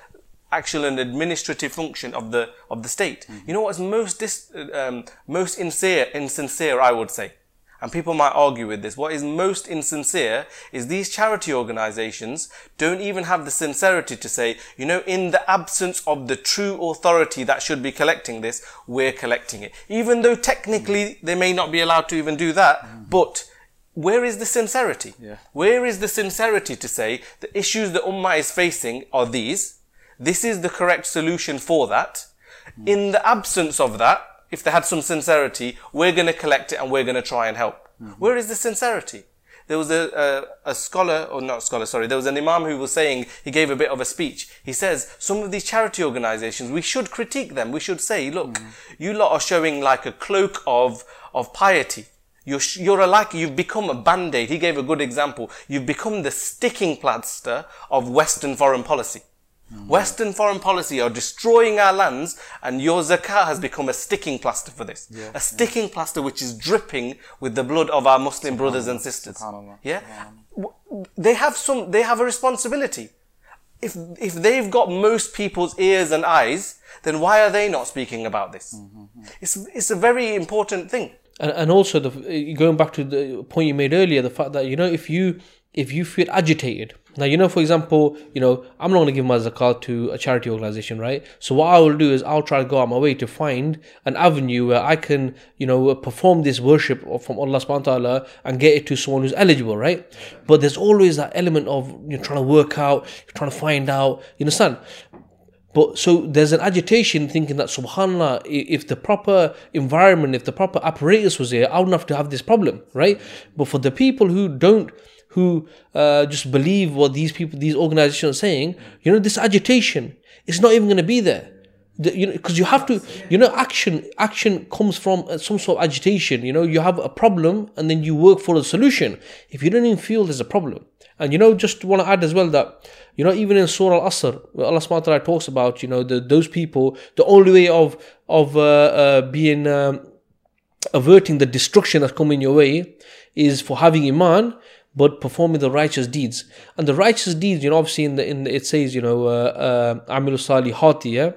actual and administrative function of the of the state. Mm-hmm. You know what's most dis, um, most insincere, insincere, I would say, and people might argue with this. What is most insincere is these charity organizations don't even have the sincerity to say, you know, in the absence of the true authority that should be collecting this, we're collecting it. Even though technically mm-hmm. they may not be allowed to even do that, mm-hmm. but where is the sincerity? Yeah. Where is the sincerity to say the issues the Ummah is facing are these? This is the correct solution for that. Hmm. In the absence of that, if they had some sincerity, we're going to collect it and we're going to try and help. Hmm. Where is the sincerity? There was a, a, a scholar, or not scholar, sorry, there was an imam who was saying, he gave a bit of a speech. He says, some of these charity organizations, we should critique them. We should say, look, hmm. you lot are showing like a cloak of, of piety. You're, you're a like, you've become a band-aid. He gave a good example. You've become the sticking plaster of Western foreign policy. Western foreign policy are destroying our lands and your zakat has become a sticking plaster for this. a sticking plaster which is dripping with the blood of our Muslim brothers and sisters. Yeah? They have some, they have a responsibility. If, if they've got most people's ears and eyes, then why are they not speaking about this? It's, it's a very important thing. And, and also the going back to the point you made earlier the fact that you know if you if you feel agitated now you know for example you know i'm not going to give my zakat to a charity organization right? So what i will do is i'll try to go out my way to find an avenue where i can you know perform this worship from allah subhanahu wa ta'ala and get it to someone who's eligible right? But there's always that element of you know trying to work out trying to find out you understand But so there's an agitation thinking that subhanallah, if the proper environment, if the proper apparatus was here, I wouldn't have to have this problem, right? But for the people who don't, who uh, just believe what these people, these organizations are saying, you know, this agitation is not even going to be there. The, you know, because you have to, you know, action action comes from uh, some sort of agitation. You know, you have a problem and then you work for a solution. If you don't even feel there's a problem, and you know, just want to add as well that you know, even in Surah Al Asr, Allah Subhanahu talks about you know the, those people, the only way of of uh, uh, being um, averting the destruction that's coming your way is for having iman but performing the righteous deeds. And the righteous deeds you know obviously in the, in the, it says you know uh, uh, amilu salihati yeah?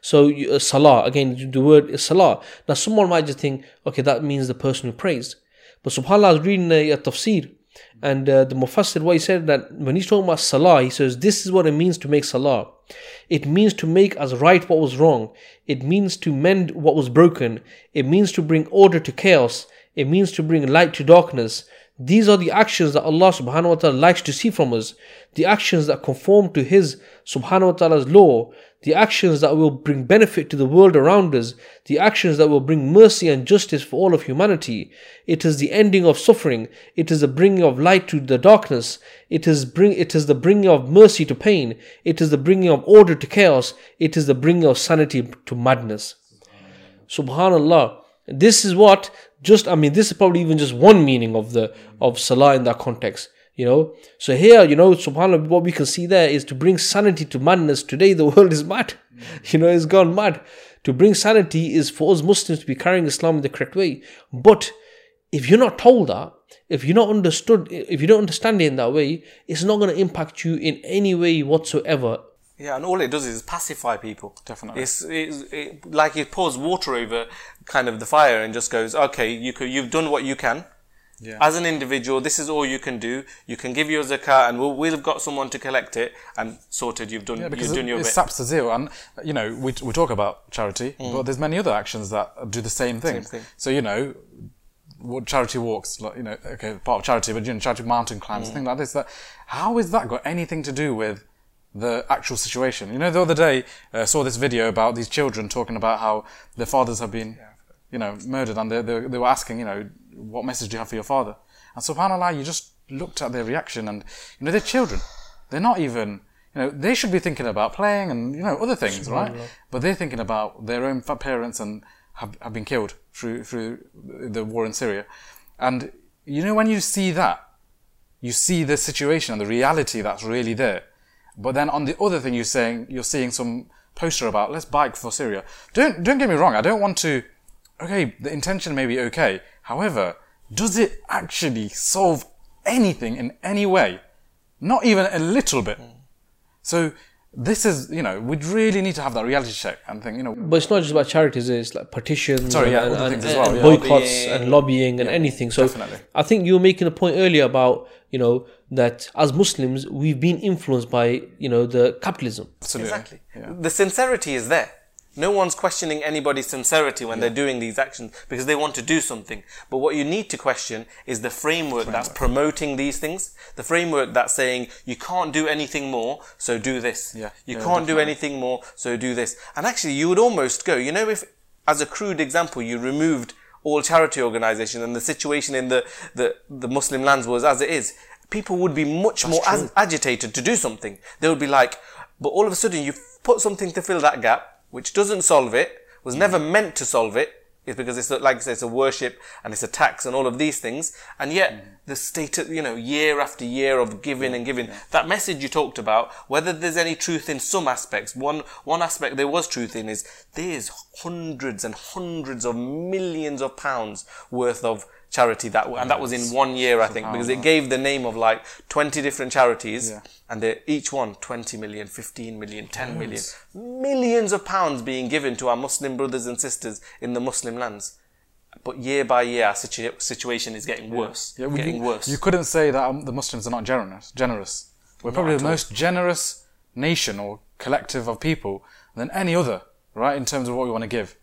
So uh, salah again the word is salah. Now someone might just think okay that means the person who prays. But subhanallah I was reading a, a tafsir and uh, the Mufassir, what he said that when he's talking about salah, he says this is what it means to make salah. It means to make us right what was wrong. It means to mend what was broken. It means to bring order to chaos. It means to bring light to darkness. These are the actions that Allah subhanahu wa ta'ala likes to see from us. The actions that conform to His subhanahu wa ta'ala's law. The actions that will bring benefit to the world around us. The actions that will bring mercy and justice for all of humanity. It is the ending of suffering. It is the bringing of light to the darkness. It is bring, it is the bringing of mercy to pain. It is the bringing of order to chaos. It is the bringing of sanity to madness. Subhanallah. This is what just I mean this is probably even just one meaning of the of salah in that context. You know, so here, you know, subhanAllah, what we can see there is to bring sanity to madness. Today, the [laughs] world is mad. You know, it's gone mad. To bring sanity is for us Muslims to be carrying Islam in the correct way. But if you're not told that, if you're not understood, if you don't understand it in that way, it's not going to impact you in any way whatsoever. Yeah, and all it does is pacify people. Definitely. It's, it's it, like it pours water over kind of the fire and just goes, okay, you could, you've done what you can. Yeah. As an individual, this is all you can do. You can give your zakat, and we'll, we've got someone to collect it, and sorted. You've done. Yeah, because you've it, done your it bit. saps the zeal, and you know we we talk about charity, but there's many other actions that do the same thing. Mm. Same thing. So you know, what charity walks, like you know, okay, part of charity, but you know, charity mountain climbs, Mm. things like this. That how has that got anything to do with the actual situation? You know, the other day uh, saw this video about these children talking about how their fathers have been, you know, murdered, and they, they they were asking, you know, what message do you have for your father? And Subhanallah, you just looked at their reaction, and you know, they're children. They're not even, you know, they should be thinking about playing and you know other things, right? But they're thinking about their own parents and have, have been killed through through the war in Syria, and you know when you see that, you see the situation and the reality that's really there. But then on the other thing, you're saying you're seeing some poster about let's bike for Syria. Don't don't get me wrong. I don't want to. Okay, the intention may be okay. However, does it actually solve anything in any way? Not even a little bit. So this is, you know, we'd really need to have that reality check and think, you know, But it's not just about charities, eh? it's like petitions Sorry, yeah, and, other and- things as and well, yeah. boycotts Lobbying. and lobbying and anything. So definitely. I think you were making a point earlier about, you know, that as Muslims, we've been influenced by, you know, the capitalism. absolutely. Exactly. The sincerity is there. No one's questioning anybody's sincerity when they're doing these actions because they want to do something. But what you need to question is the framework, that's promoting these things. The framework that's saying you can't do anything more, so do this. Yeah. You Yeah, can't do anything more, so do this. And actually, you would almost go, you know, if as a crude example, you removed all charity organizations and the situation in the, the, the Muslim lands was as it is, people would be much more as, agitated to do something. They would be like, but all of a sudden you've put something to fill that gap, which doesn't solve it, was never mm-hmm. meant to solve it, is because it's like I say, it's a worship and it's a tax and all of these things, and yet mm-hmm. the state, of, you know, year after year of giving and giving. That message you talked about, whether there's any truth in some aspects, one one aspect there was truth in is there's hundreds and hundreds of millions of pounds worth of charity that and that was in one year I think because it gave the name of like 20 different charities Yeah. and they're each one 20 million 15 million 10 million millions of pounds being given to our Muslim brothers and sisters in the Muslim lands but year by year our situ- situation is getting worse Yeah, well, getting you, worse You couldn't say that um, the Muslims are not generous. Generous. We're probably the all. most generous nation or collective of people than any other, right? In terms of what we want to give.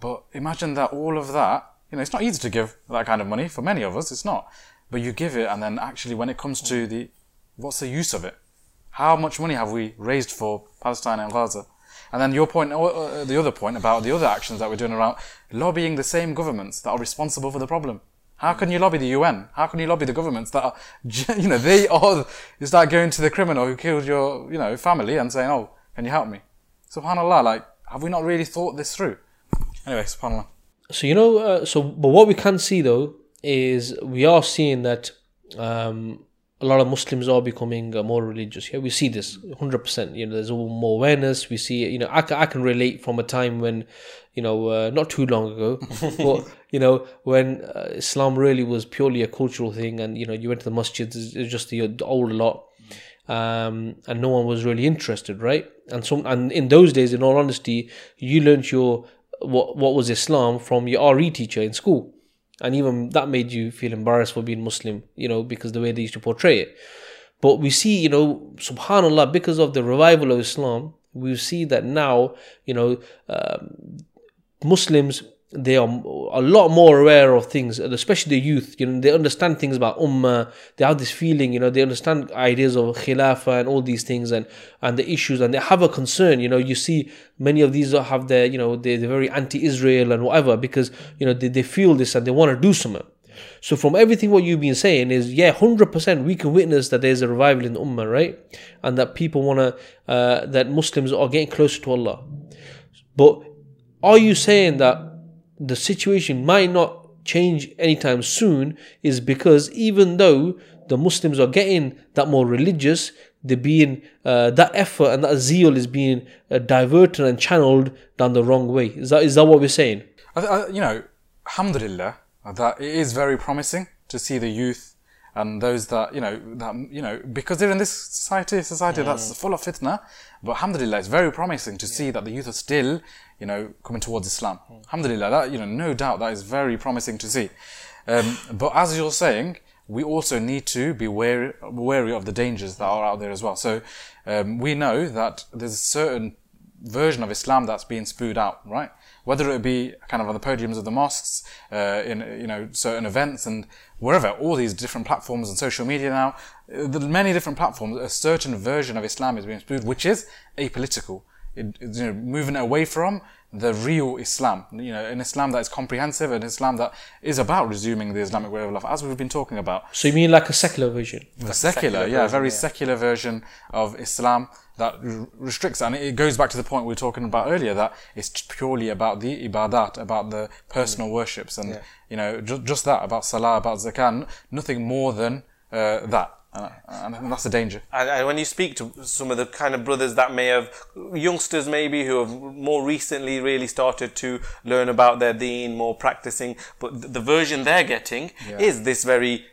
But imagine that all of that. You know, it's not easy to give that kind of money for many of us. It's not. But you give it, and then actually, when it comes to the, what's the use of it? How much money have we raised for Palestine and Gaza? And then your point, uh, uh, the other point about the other actions that we're doing around lobbying the same governments that are responsible for the problem. How can you lobby the UN? How can you lobby the governments that are, [laughs] you know, they are, is that going to the criminal who killed your, you know, family and saying, oh, can you help me? SubhanAllah, like, have we not really thought this through? Anyway, SubhanAllah. So you know, uh, so but what we can see though is we are seeing that um, a lot of Muslims are becoming uh, more religious. Yeah, we see this hundred percent. You know, there's all more awareness. We see, you know, I, I can relate from a time when, you know, uh, not too long ago, [laughs] but you know, when uh, Islam really was purely a cultural thing, and you know, you went to the masjids, it was just the, the old lot. Um, and no one was really interested, right? And some, and in those days, in all honesty, you learnt your what what was Islam from your RE teacher in school, and even that made you feel embarrassed for being Muslim, you know, because the way they used to portray it. But we see, you know, Subhanallah, because of the revival of Islam, we see that now, you know, um, Muslims they are a lot more aware of things, especially the youth. You know, they understand things about ummah. They have this feeling, you know, they understand ideas of khilafah and all these things, and and the issues, and they have a concern. You know, you see many of these have their, you know, they they're very anti-Israel and whatever because you know they, they feel this and they want to do something. So from everything what you've been saying is yeah, hundred percent we can witness that there's a revival in the ummah, right? And that people wanna uh, that Muslims are getting closer to Allah. But are you saying that the situation might not change anytime soon is because even though the Muslims are getting that more religious, they're being uh, that effort and that zeal is being uh, diverted and channeled down the wrong way. Is that is that what we're saying? I, I, you know, alhamdulillah, that it is very promising to see the youth and those that, you know, that, you know, because they're in this society, society that's full of fitna, but alhamdulillah, it's very promising to see that the youth are still, you know, coming towards Islam. Alhamdulillah, that, you know, no doubt that is very promising to see. Um, but as you're saying, we also need to be wary, wary of the dangers that are out there as well. So um, we know that there's a certain version of Islam that's being spewed out, right? Whether it be kind of on the podiums of the mosques, uh, in you know certain events and wherever, all these different platforms and social media now, uh, the many different platforms, a certain version of Islam is being spewed, which is apolitical. You know, moving away from the real Islam, you know, an Islam that is comprehensive, an Islam that is about resuming the Islamic way of life, as we've been talking about. So you mean like a secular vision? The secular, yeah, a very secular version of Islam that r- restricts, and it goes back to the point we were talking about earlier that it's purely about the ibadat, about the personal worships, and you know, ju- just that about salah, about zakah, nothing more than uh, that, and, and that's the danger. And, and when you speak to some of the kind of brothers that may have youngsters maybe who have more recently really started to learn about their deen, more practicing, but th- the version they're getting is this very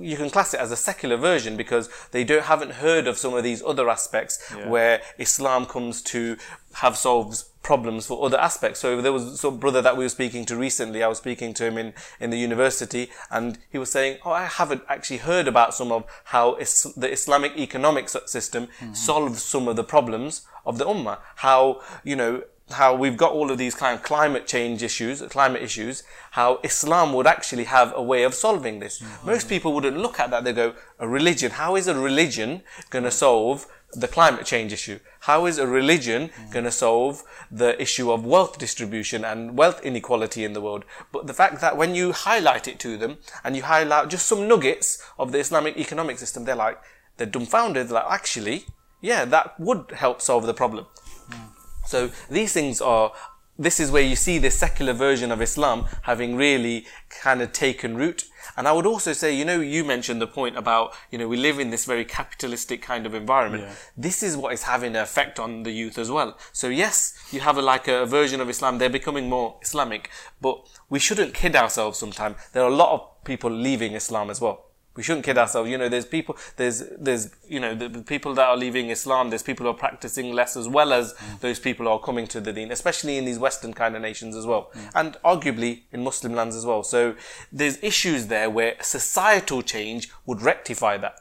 you can class it as a secular version because they don't haven't heard of some of these other aspects where Islam comes to have solves problems for other aspects. So there was some brother that we were speaking to recently. I was speaking to him in, in the university and he was saying, Oh, I haven't actually heard about some of how is, the Islamic economic system mm-hmm. solves some of the problems of the ummah. How, you know, how we've got all of these kind of climate change issues, climate issues, how Islam would actually have a way of solving this. Mm-hmm. Most people wouldn't look at that. They go, a religion, how is a religion going to solve the climate change issue? How is a religion going to solve the issue of wealth distribution and wealth inequality in the world? But the fact that when you highlight it to them and you highlight just some nuggets of the Islamic economic system, they're like, they're dumbfounded. They're like, actually, yeah, that would help solve the problem. Hmm. So these things are, this is where you see the secular version of Islam having really kind of taken root. And I would also say, you know, you mentioned the point about, you know, we live in this very capitalistic kind of environment. This is what is having an effect on the youth as well. So yes, you have a, like a version of Islam, they're becoming more Islamic, but we shouldn't kid ourselves sometimes. There are a lot of people leaving Islam as well. We shouldn't kid ourselves. You know, there's people, there's, there's, you know, the, the people that are leaving Islam, there's people who are practicing less as well as mm. those people who are coming to the deen, especially in these Western kind of nations as well. Mm. And arguably in Muslim lands as well. So there's issues there where societal change would rectify that.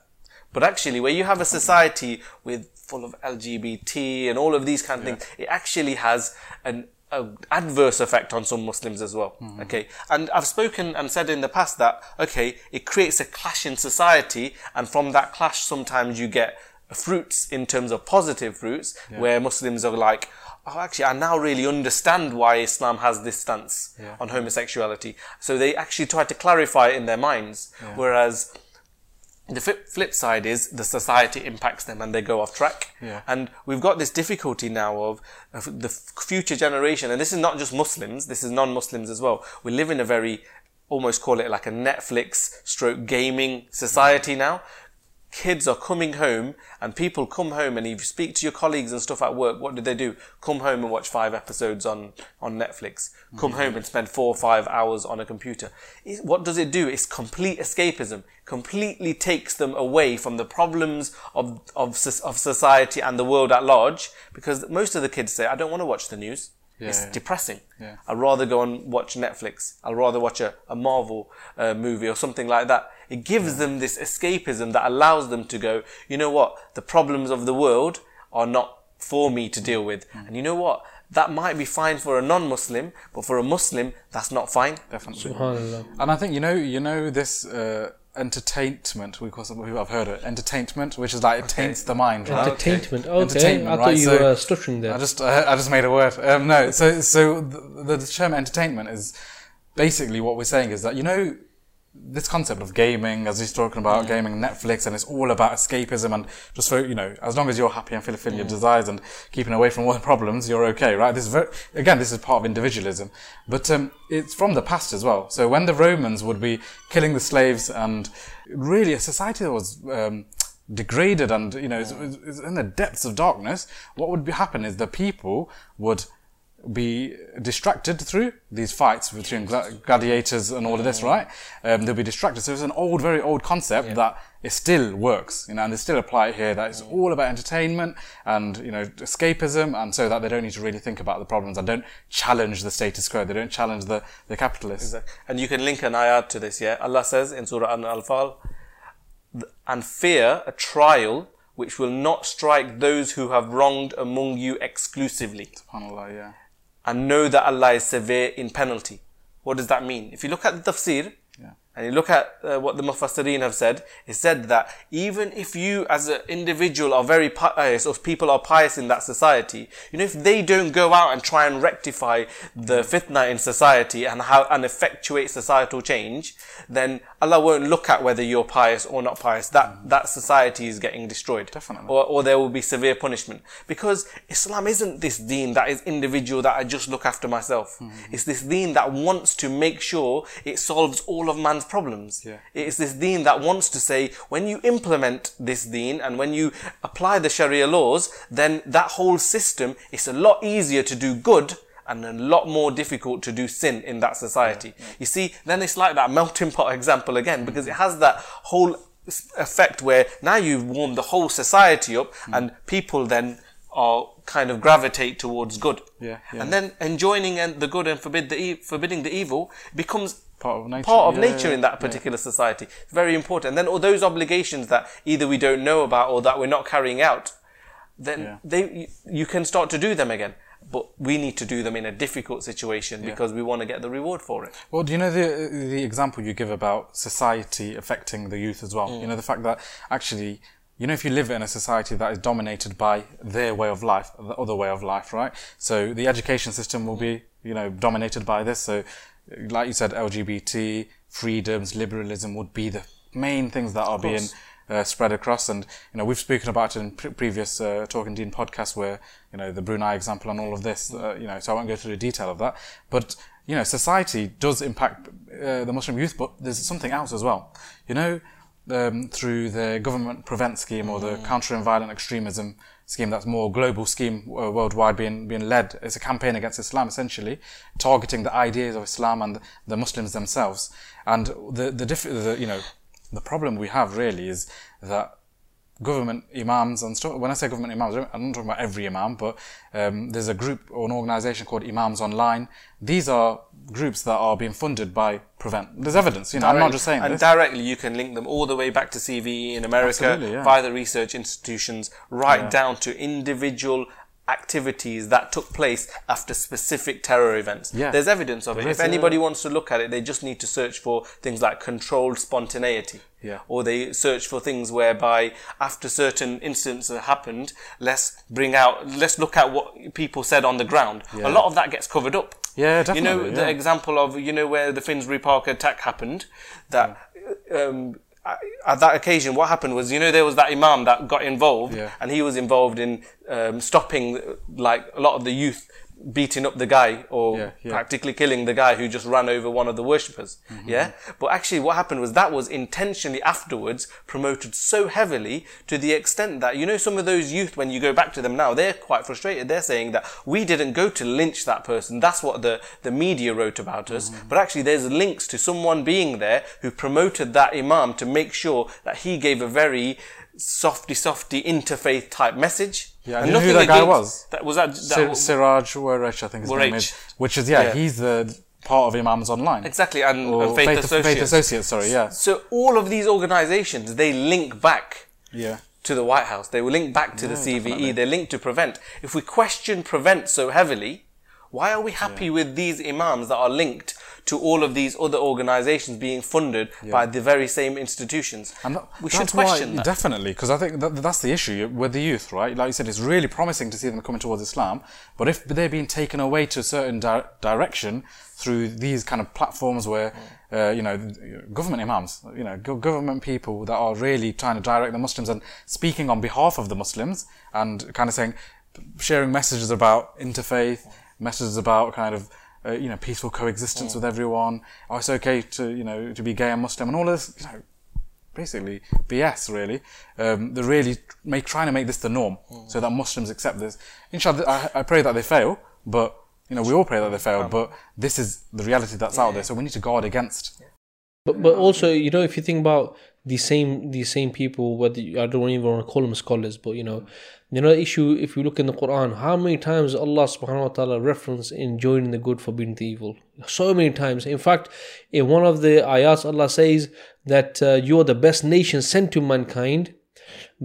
But actually, where you have a society with full of LGBT and all of these kind of things, it actually has an a adverse effect on some Muslims as well. Mm-hmm. Okay, and I've spoken and said in the past that okay, it creates a clash in society, and from that clash, sometimes you get fruits in terms of positive fruits, where Muslims are like, oh, actually, I now really understand why Islam has this stance Yeah. on homosexuality. So they actually try to clarify it in their minds. Whereas the flip, side is the society impacts them and they go off track. Yeah. And we've got this difficulty now of, of the future generation, and this is not just Muslims, this is non-Muslims as well. We live in a very, almost call it like a Netflix stroke gaming society now. Kids are coming home and people come home and if you speak to your colleagues and stuff at work, what do they do? Come home and watch five episodes on, on Netflix. Come mm-hmm. home and spend four or five hours on a computer. It- what does it do? It's complete escapism. Completely takes them away from the problems of, of, of society and the world at large because most of the kids say, I don't want to watch the news. It's Yeah. depressing. Yeah. I'd rather go and watch Netflix. I'd rather watch a, a Marvel uh, movie or something like that. It gives them this escapism that allows them to go, you know what? The problems of the world are not for me to deal with. Mm. And you know what? That might be fine for a non-Muslim, but for a Muslim, that's not fine. Definitely. And I think you know, you know this uh, entertainment. We call some people I've heard it entertainment, which is like it taints the mind, right? Entertainment. Okay. Entertainment, I thought right? you So- were stuttering there. I just I, I just made a word. Um, no, so so the, the term entertainment is basically what we're saying is that you know this concept of gaming, as he's talking about gaming, Netflix, and it's all about escapism and just for you know, as long as you're happy and fulfilling your desires and keeping away from all [laughs] the problems, you're okay, right? This is very, again, this is part of individualism, but um, it's from the past as well. So when the Romans would be killing the slaves and really a society that was um, degraded and you know is, is in the depths of darkness, what would be happen is the people would be distracted through these fights between gla- gladiators and all of this, right? Um, they'll be distracted. So it's an old, very old concept that it still works, you know, and they still apply it here. That it's all about entertainment and you know escapism, and so that they don't need to really think about the problems and don't challenge the status quo. They don't challenge the the capitalists. And you can link an ayat to this, yeah? Allah says in Surah An-Anfal, and fear a trial which will not strike those who have wronged among you exclusively. Subhanallah, yeah. And know that Allah is severe in penalty. What does that mean? If you look at the tafsir. And you look at uh, what the Mufassirin have said, it said that even if you as an individual are very pious or people are pious in that society, you know, if they don't go out and try and rectify the fitna in society and how and effectuate societal change, then Allah won't look at whether you're pious or not pious. That that society is getting destroyed. Definitely. Or, or there will be severe punishment. Because Islam isn't this deen that is individual that I just look after myself. Mm-hmm. It's this deen that wants to make sure it solves all of man's problems. Yeah. It's this deen that wants to say, when you implement this deen and when you apply the Sharia laws, then that whole system, it's a lot easier to do good and a lot more difficult to do sin in that society. You see, then it's like that melting pot example again, because it has that whole effect where now you've warmed the whole society up mm. and people then are kind of gravitate towards good. Yeah, yeah. And then enjoining and the good and forbid the e- forbidding the evil becomes Part of nature. part of Yeah, nature yeah, in that particular society. It's very important. And then all those obligations that either we don't know about or that we're not carrying out, then Yeah. they you, you can start to do them again. But we need to do them in a difficult situation because we want to get the reward for it. Well, do you know the the example you give about society affecting the youth as well? Mm. You know the fact that actually, you know, if you live in a society that is dominated by their way of life, the other way of life, right? So the education system will be, you know, dominated by this. So, like you said, LGBT freedoms, liberalism would be the main things that are being uh, spread across. And you know, we've spoken about it in pre- previous uh, Talking Deen podcasts, where you know the Brunei example and all of this. Uh, you know, so I won't go through the detail of that. But you know, society does impact uh, the Muslim youth, but there's something else as well. You know, um, through the government prevent scheme or the countering violent extremism scheme that's more global scheme uh, worldwide being being led. It's a campaign against Islam essentially, targeting the ideas of Islam and the Muslims themselves. And the the, diff- the you know the problem we have really is that government imams and stuff. When I say government imams, I'm not talking about every imam, but um, there's a group or an organization called Imams Online. These are groups that are being funded by Prevent. There's evidence, you know. I'm not just saying this. and this. directly you can link them all the way back to CVE in America yeah. via the research institutions, right down to individual activities that took place after specific terror events. Yeah. There's evidence of it. There If is, yeah. anybody wants to look at it, they just need to search for things like controlled spontaneity. Yeah. or they search for things whereby after certain incidents have happened, let's bring out, let's look at what people said on the ground. Yeah. A lot of that gets covered up. Yeah, definitely. You know definitely, the example of you know where the Finsbury Park attack happened, that. Um, at that occasion, what happened was, you know, there was that imam that got involved, Yeah. and he was involved in um, stopping, like a lot of the youth beating up the guy or Yeah, yeah. practically killing the guy who just ran over one of the worshippers. Mm-hmm. Yeah, but actually, what happened was that was intentionally afterwards promoted so heavily to the extent that you know some of those youth, when you go back to them now, they're quite frustrated. They're saying that we didn't go to lynch that person. That's what the the media wrote about us. Mm-hmm. But actually, there's links to someone being there who promoted that imam to make sure that he gave a very softy softy interfaith type message. Yeah, And you know who that guy was? That was that. that Sir, Siraj Warraich, I think his name is. Which is, yeah, Yeah. he's the part of Imams Online. exactly, and, and faith, Faith, associates. Faith Associates, sorry, yeah. So all of these organizations, they link back Yeah. to the White House. They will link back to the CVE. definitely. They're linked to Prevent. If we question Prevent so heavily, why are we happy with these imams that are linked to all of these other organizations being funded by the very same institutions? And that, we should question why, that. Definitely, because I think that, that's the issue with the youth, right? Like you said, it's really promising to see them coming towards Islam, but if they're being taken away to a certain di- direction through these kind of platforms where, uh, you know, government imams, you know, government people that are really trying to direct the Muslims and speaking on behalf of the Muslims and kind of saying, sharing messages about interfaith, messages about kind of, uh, you know, peaceful coexistence with everyone. Oh, it's okay to, you know, to be gay and Muslim and all this, you know, basically BS really. Um, they're really make, trying to make this the norm so that Muslims accept this. Inshallah, I, I pray that they fail, but you know we all pray that they fail. But this is the reality that's out there, so we need to guard against. But but also, you know, if you think about the same the same people, whether you, I don't even want to call them scholars, but you know, the issue. If you look in the Quran, how many times Allah Subhanahu wa Taala reference enjoying the good, forbidding the evil? So many times. In fact, in one of the ayats, Allah says that uh, you are the best nation sent to mankind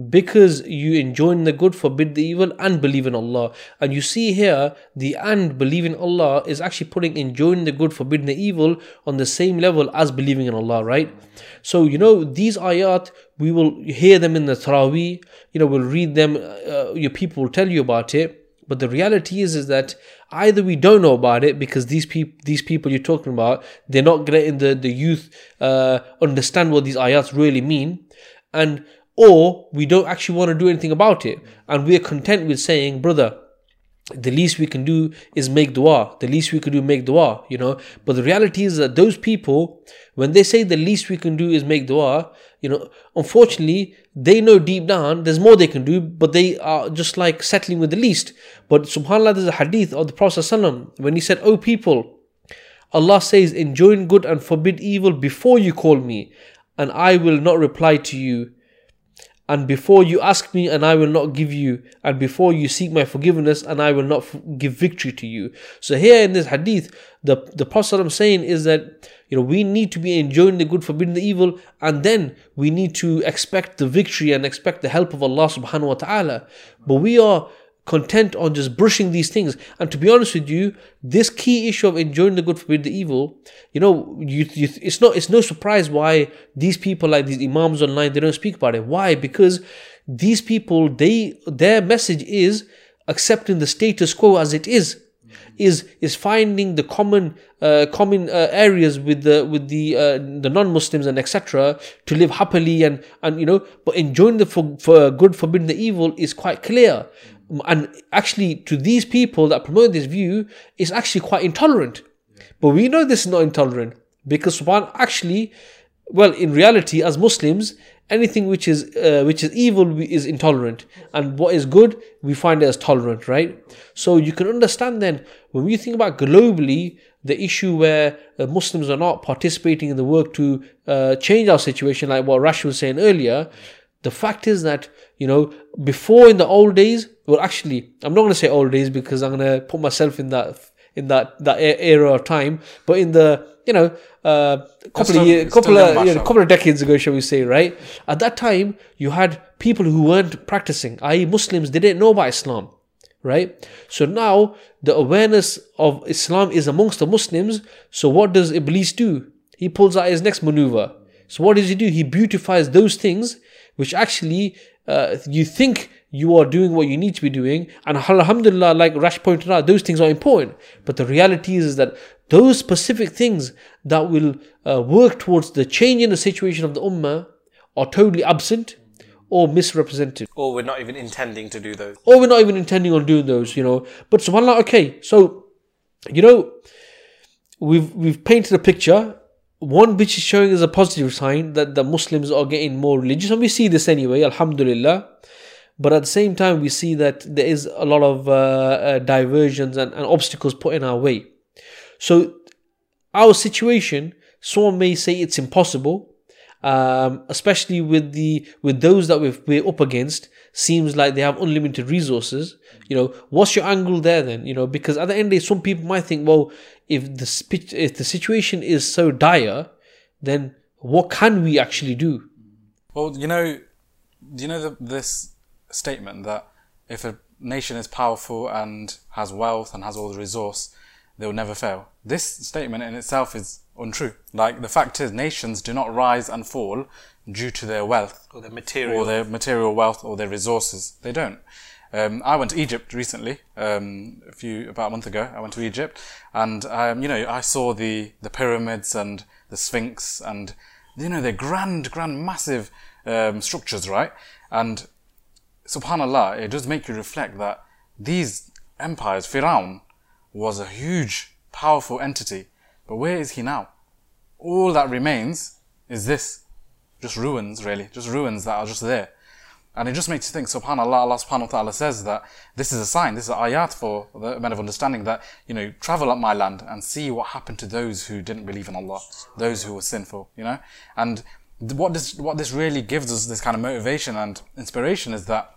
because you enjoin the good, forbid the evil, and believe in Allah. And you see here, the and believe in Allah is actually putting enjoying the good, forbidding the evil on the same level as believing in Allah, right? So, you know, these ayat, we will hear them in the Taraweeh, you know, we'll read them, uh, your people will tell you about it. But the reality is, is that either we don't know about it because these people, these people you're talking about, they're not letting the the youth uh, understand what these ayats really mean, and or we don't actually want to do anything about it, and we're content with saying, brother, the least we can do is make dua. The least we can do make dua, you know. But the reality is that those people, when they say the least we can do is make dua, you know, unfortunately, they know deep down there's more they can do, but they are just like settling with the least. But subhanAllah, there's a hadith of the Prophet when he said, Oh people, Allah says, enjoin good and forbid evil before you call me, and I will not reply to you and before you ask me and I will not give you and before you seek my forgiveness and I will not give victory to you. So here in this hadith the the prophet I'm saying is that you know we need to be enjoying the good forbidding the evil and then we need to expect the victory and expect the help of Allah subhanahu wa ta'ala. But we are content on just brushing these things. And to be honest with you, this key issue of enjoying the good, forbid the evil, you know, you, you, it's not it's no surprise why these people like these imams online they don't speak about it. Why? Because these people they their message is accepting the status quo as it is. Is is finding the common uh, common uh, areas with the with the uh, the non-Muslims and etc. to live happily and and you know, but enjoying the for, for good, forbidding the evil is quite clear and actually to these people that promote this view is actually quite intolerant. But we know this is not intolerant because one actually well in reality as muslims anything which is uh, which is evil is intolerant. And what is good we find it as tolerant right? So you can understand then when we think about globally the issue where uh, muslims are not participating in the work to uh, change our situation like what rash was saying earlier the fact is that you know before in the old days well actually i'm not going to say old days because i'm going to put myself in that in that that era of time but in the you know uh, couple still- of years couple of you know, couple of decades ago shall we say right? At that time you had people who weren't practicing i.e muslims they didn't know about islam right? So now the awareness of islam is amongst the muslims so what does iblis do? He pulls out his next maneuver. So what does he do? He beautifies those things which actually uh, you think you are doing what you need to be doing. And alhamdulillah, like Rash pointed out, those things are important. But the reality is, is that those specific things that will uh, work towards the change in the situation of the ummah are totally absent or misrepresented. Or we're not even intending to do those. Or we're not even intending on doing those, you know. But subhanAllah, okay, so, you know, we've we've painted a picture one which is showing as a positive sign that the Muslims are getting more religious, and we see this anyway, Alhamdulillah. But at the same time, we see that there is a lot of uh, uh, diversions and, and obstacles put in our way. So, our situation, someone may say it's impossible, um, especially with the with those that we're up against. Seems like they have unlimited resources. You know, what's your angle there then? You know, because at the end of the day, some people might think, well, if the if the situation is so dire, then what can we actually do? Well, you know, do you know the, this statement that if a nation is powerful and has wealth and has all the resource, they will never fail. This statement in itself is untrue. Like the fact is, nations do not rise and fall due to their wealth Or the material. or their material wealth or their resources. They don't. Um, I went to Egypt recently, um, a few about a month ago. I went to Egypt, and um, you know I saw the the pyramids and the Sphinx, and you know they're grand, grand, massive um, structures, right? And Subhanallah, it does make you reflect that these empires, Firaun, was a huge, powerful entity, but where is he now? All that remains is this, just ruins, really, just ruins that are just there. And it just makes you think, subhanAllah, Allah subhanahu wa ta'ala says that this is a sign, this is an ayat for the men of understanding that, you know, travel up my land and see what happened to those who didn't believe in Allah, those who were sinful, you know? And what this, what this really gives us, this kind of motivation and inspiration is that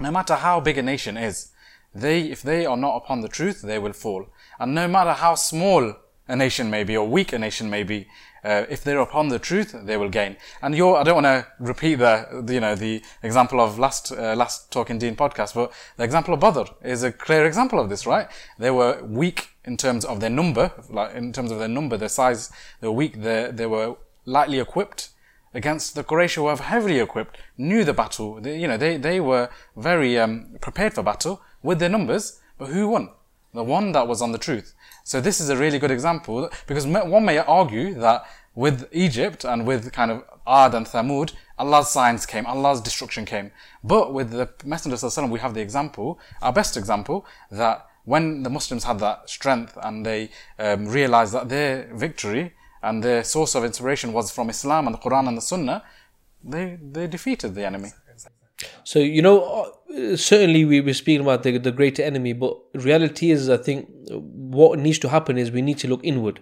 no matter how big a nation is, they, if they are not upon the truth, they will fall. And no matter how small a nation may be or weak a nation may be, uh, if they're upon the truth, they will gain. And you're, I don't want to repeat the, the, you know, the example of last, uh, last Talking Deen podcast, but the example of Badr is a clear example of this, right? They were weak in terms of their number, like in terms of their number, their size, they were weak, they, they were lightly equipped against the Quraysh who were heavily equipped, knew the battle, they, you know, they, they were very, um, prepared for battle with their numbers, but who won? The one that was on the truth. So this is a really good example because one may argue that with Egypt and with kind of Ad and Thamud, Allah's signs came, Allah's destruction came. But with the Messenger Sallallahu we have the example, our best example, that when the Muslims had that strength and they um, realized that their victory and their source of inspiration was from Islam and the Quran and the Sunnah, they, they defeated the enemy. So you know, uh, certainly we were speaking about the the greater enemy, but reality is, I think what needs to happen is we need to look inward.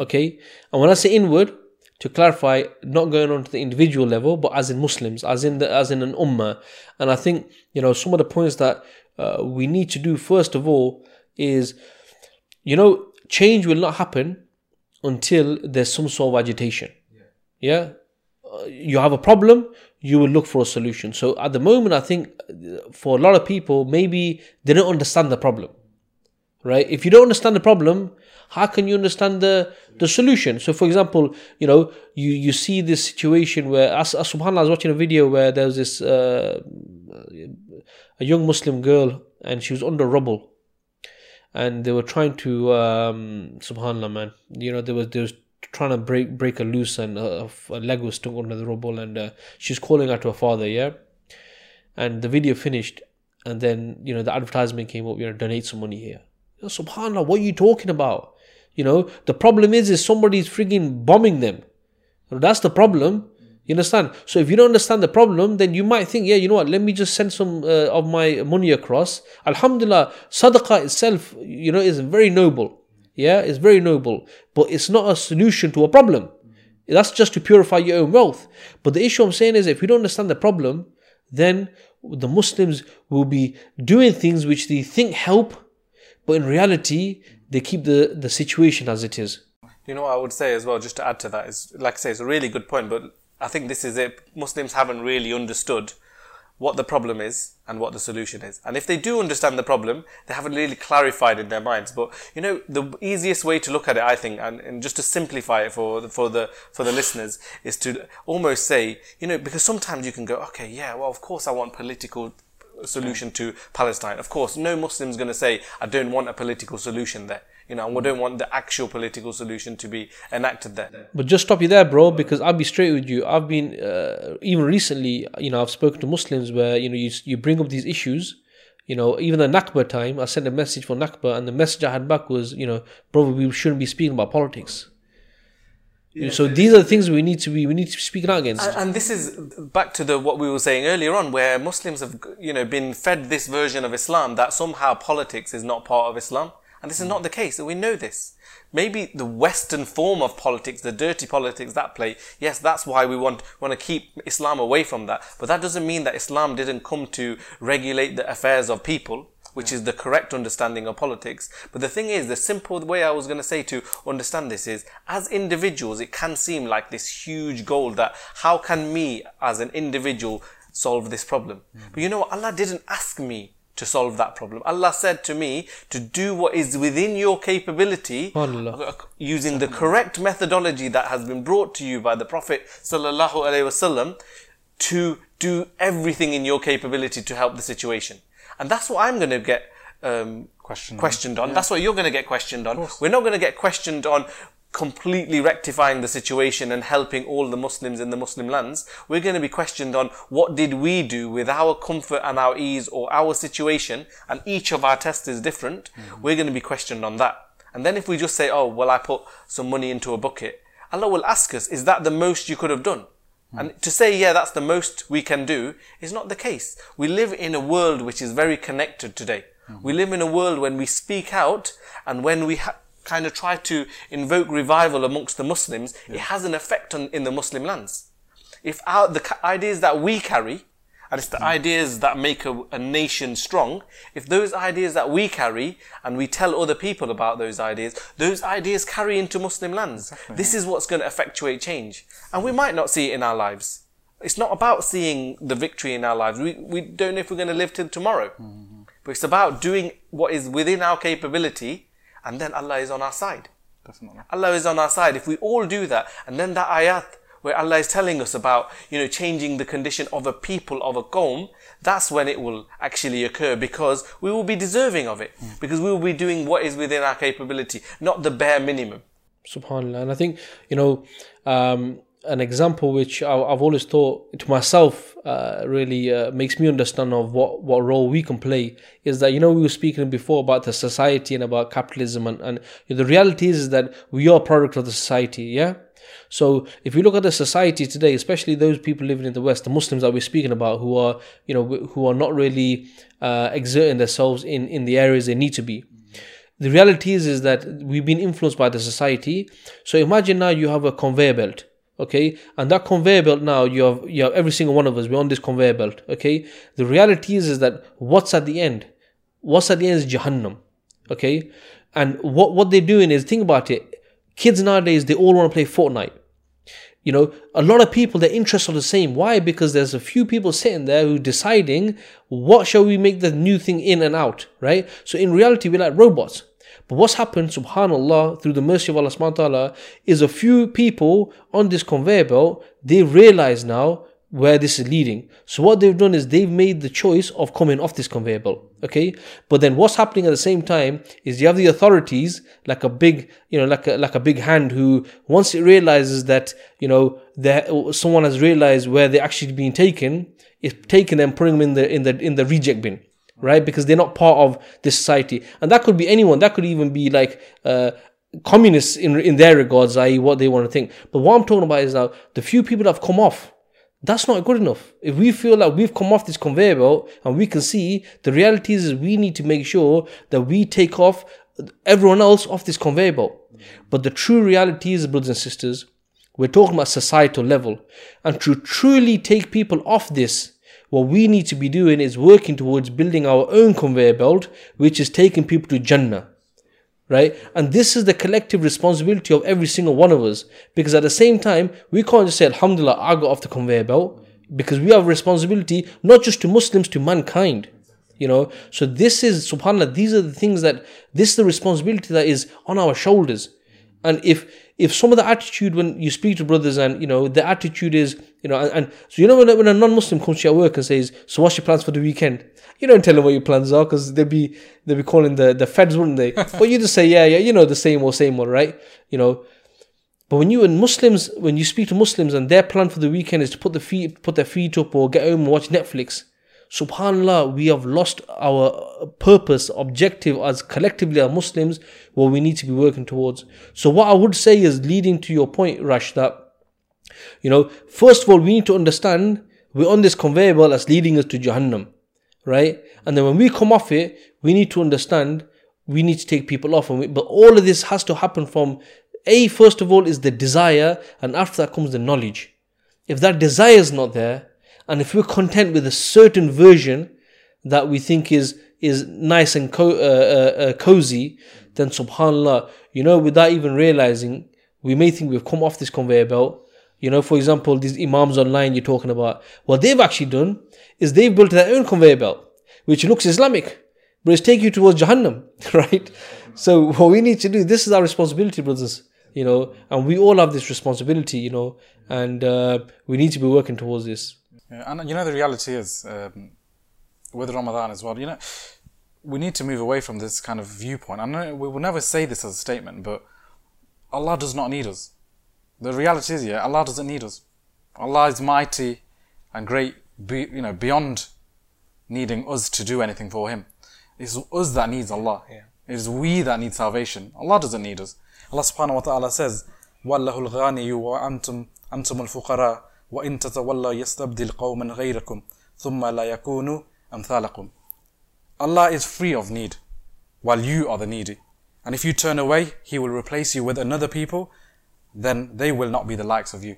Okay, and when I say inward, to clarify, not going on to the individual level, but as in Muslims, as in the as in an ummah. And I think you know some of the points that uh, we need to do first of all is, you know, change will not happen until there's some sort of agitation. Yeah, Uh, you have a problem, you will look for a solution. So at the moment, I think uh, for a lot of people, maybe they don't understand the problem, right? If you don't understand the problem, how can you understand the the solution? So, for example, you know, you you see this situation where, as, as Subhanallah, I was watching a video where there was this uh, a young Muslim girl and she was under rubble, and they were trying to um, Subhanallah, man, you know, there was there was trying to break break her loose and uh, a leg was stuck under the rubble and uh, she's calling out to her father yeah? And the video finished and then you know the advertisement came up you know donate some money here. You know, subhanallah what are you talking about? You know the problem is is somebody's frigging bombing them. That's the problem you understand so if you don't understand the problem then you might think yeah you know what let me just send some uh, of my money across alhamdulillah sadaqah itself you know is very noble yeah, it's very noble, but it's not a solution to a problem. That's just to purify your own wealth. But the issue I'm saying is, if you don't understand the problem, then the Muslims will be doing things which they think help, but in reality, they keep the, the situation as it is. You know what I would say as well, just to add to that, is like I say, it's a really good point, but I think this is it. Muslims haven't really understood what the problem is and what the solution is. And if they do understand the problem, they haven't really clarified in their minds. But you know, the easiest way to look at it, I think, and, and just to simplify it for the, for the for the listeners, is to almost say, you know, because sometimes you can go, okay, yeah, well, of course, I want political solution to Palestine. Of course, no Muslim's going to say, I don't want a political solution there. You know, and we don't want the actual political solution to be enacted there. But just stop you there, bro, because I'll be straight with you. I've been uh, even recently, you know, I've spoken to Muslims where you know you you bring up these issues. You know, even the Nakba time, I sent a message for Nakba, and the message I had back was, you know, bro, we shouldn't be speaking about politics. so these are the things we need to be we need to be speaking out against. And, and this is back to the what we were saying earlier on, where Muslims have you know been fed this version of Islam that somehow politics is not part of Islam, and this is not the case. We know this. Maybe the Western form of politics, the dirty politics that play, yes, that's why we want want to keep Islam away from that. But that doesn't mean that Islam didn't come to regulate the affairs of people which is the correct understanding of politics. But the thing is, the simple way I was going to say to understand this is, as individuals, it can seem like this huge goal that how can me as an individual solve this problem? But you know what? Allah didn't ask me to solve that problem. Allah said to me to do what is within your capability Allah. using the correct methodology that has been brought to you by the Prophet sallallahu alaihi wasallam to do everything in your capability to help the situation. And that's what I'm going to get um, Questioned on. questioned on. That's what you're going to get questioned on. We're not going to get questioned on completely rectifying the situation and helping all the Muslims in the Muslim lands. We're going to be questioned on what did we do with our comfort and our ease or our situation, and each of our tests is different. Mm-hmm. We're going to be questioned on that. And then if we just say, oh, well, I put some money into a bucket, Allah will ask us, is that the most you could have done? Mm. And to say, yeah, that's the most we can do is not the case. We live in a world which is very connected today. Mm-hmm. We live in a world when we speak out and when we ha- kind of try to invoke revival amongst the Muslims, it has an effect on, in the Muslim lands. If our, the ideas that we carry, and it's the mm. ideas that make a, a nation strong, if those ideas that we carry and we tell other people about those ideas, those ideas carry into Muslim lands. This is what's going to effectuate change. And we might not see it in our lives. It's not about seeing the victory in our lives. We, we don't know if we're going to live till tomorrow. Mm-hmm. But it's about doing what is within our capability, and then Allah is on our side. Definitely. Allah is on our side. If we all do that, and then that ayat where Allah is telling us about, you know, changing the condition of a people, of a qawm, that's when it will actually occur because we will be deserving of it. Because we will be doing what is within our capability, not the bare minimum. Subhanallah. And I think, you know, um, an example which I, I've always thought to myself uh, really uh, makes me understand of what, what role we can play is that, you know, we were speaking before about the society and about capitalism. And, and the reality is, is that we are a product of the society, yeah? So if you look at the society today, especially those people living in the West, the Muslims that we're speaking about, who are you know who are not really uh, exerting themselves in in the areas they need to be. The reality is is that we've been influenced by the society. So imagine now you have a conveyor belt, okay, and that conveyor belt now you have you have every single one of us we're on this conveyor belt, okay. The reality is is that what's at the end? What's at the end is Jahannam, okay. And what what they're doing is think about it. Kids nowadays they all want to play Fortnite. You know, a lot of people, their interests are the same. Why? Because there's a few people sitting there who deciding what shall we make the new thing in and out, right? So in reality, we're like robots. But what's happened, subhanAllah, through the mercy of Allah subhanahu wa ta'ala, is a few people on this conveyor belt, they realize now where this is leading. So what they've done is they've made the choice of coming off this conveyor belt. Okay. But then what's happening at the same time is you have the authorities like a big, you know, like a, like a big hand who once it realizes that, you know, that someone has realized where they're actually being taken, is taking them, putting them in the, in the, in the reject bin. Right? Because they're not part of this society. And that could be anyone. That could even be like, uh, communists in, in their regards, i.e. what they want to think. But what I'm talking about is now the few people that have come off, that's not good enough. If we feel like we've come off this conveyor belt and we can see, the reality is we need to make sure that we take off everyone else off this conveyor belt. But the true reality is, brothers and sisters, we're talking about societal level. And to truly take people off this, what we need to be doing is working towards building our own conveyor belt, which is taking people to Jannah right? And this is the collective responsibility of every single one of us. Because at the same time, we can't just say, Alhamdulillah, I got off the conveyor belt. because we have responsibility not just to Muslims, to mankind. You know, so this is subhanAllah, these are the things that this is the responsibility that is on our shoulders. And if if some of the attitude when you speak to brothers and you know the attitude is you know and, and so you know when, a- when a non-Muslim comes to your work and says so what's your plans for the weekend? You don't tell them what your plans are because they'd be they'd be calling the the feds wouldn't they? [laughs] But you just say yeah yeah you know the same old, same old, right? You know? But when you and Muslims, when you speak to Muslims and their plan for the weekend is to put the feet, put their feet up or get home and watch Netflix, Subhanallah, we have lost our purpose, objective as collectively as Muslims, what we need to be working towards. So what I would say is leading to your point, Rash, that you know, first of all, we need to understand we're on this conveyor belt that's leading us to Jahannam, right? And then when we come off it, we need to understand we need to take people off. We, but all of this has to happen from a first of all is the desire, and after that comes the knowledge. If that desire is not there, and if we're content with a certain version that we think is is nice and co- uh, uh, uh, cozy, then Subhanallah, you know, without even realizing, we may think we've come off this conveyor belt. You know, for example, these imams online you're talking about, what they've actually done is they've built their own conveyor belt, which looks Islamic, but it's taking you towards Jahannam, [laughs] right? So what we need to do, this is our responsibility, brothers, you know, and we all have this responsibility, you know, and uh, we need to be working towards this. Yeah, and you know the reality is um, with Ramadan as well. You know, we need to move away from this kind of viewpoint. I know we will never say this as a statement, but Allah does not need us. The reality is, yeah, Allah doesn't need us. Allah is mighty and great, be, you know, beyond needing us to do anything for Him. It's us that needs Allah. Yeah. It is we that need salvation. Allah doesn't need us. Allah subhanahu wa ta'ala says, وَاللَّهُ الْغَانِيُّ وَأَنْتُمْ أَنْتُمُ الْفُقَرَاءُ وَإِن تَتَوَلَّوْا يَسْتَبْدِلْ قَوْمًا غَيْرَكُمْ ثُمَّ لَا يَكُونُوا أَمْثَالَكُمْ Allah is free of need, while you are the needy. And if you turn away, He will replace you with another people, then they will not be the likes of you.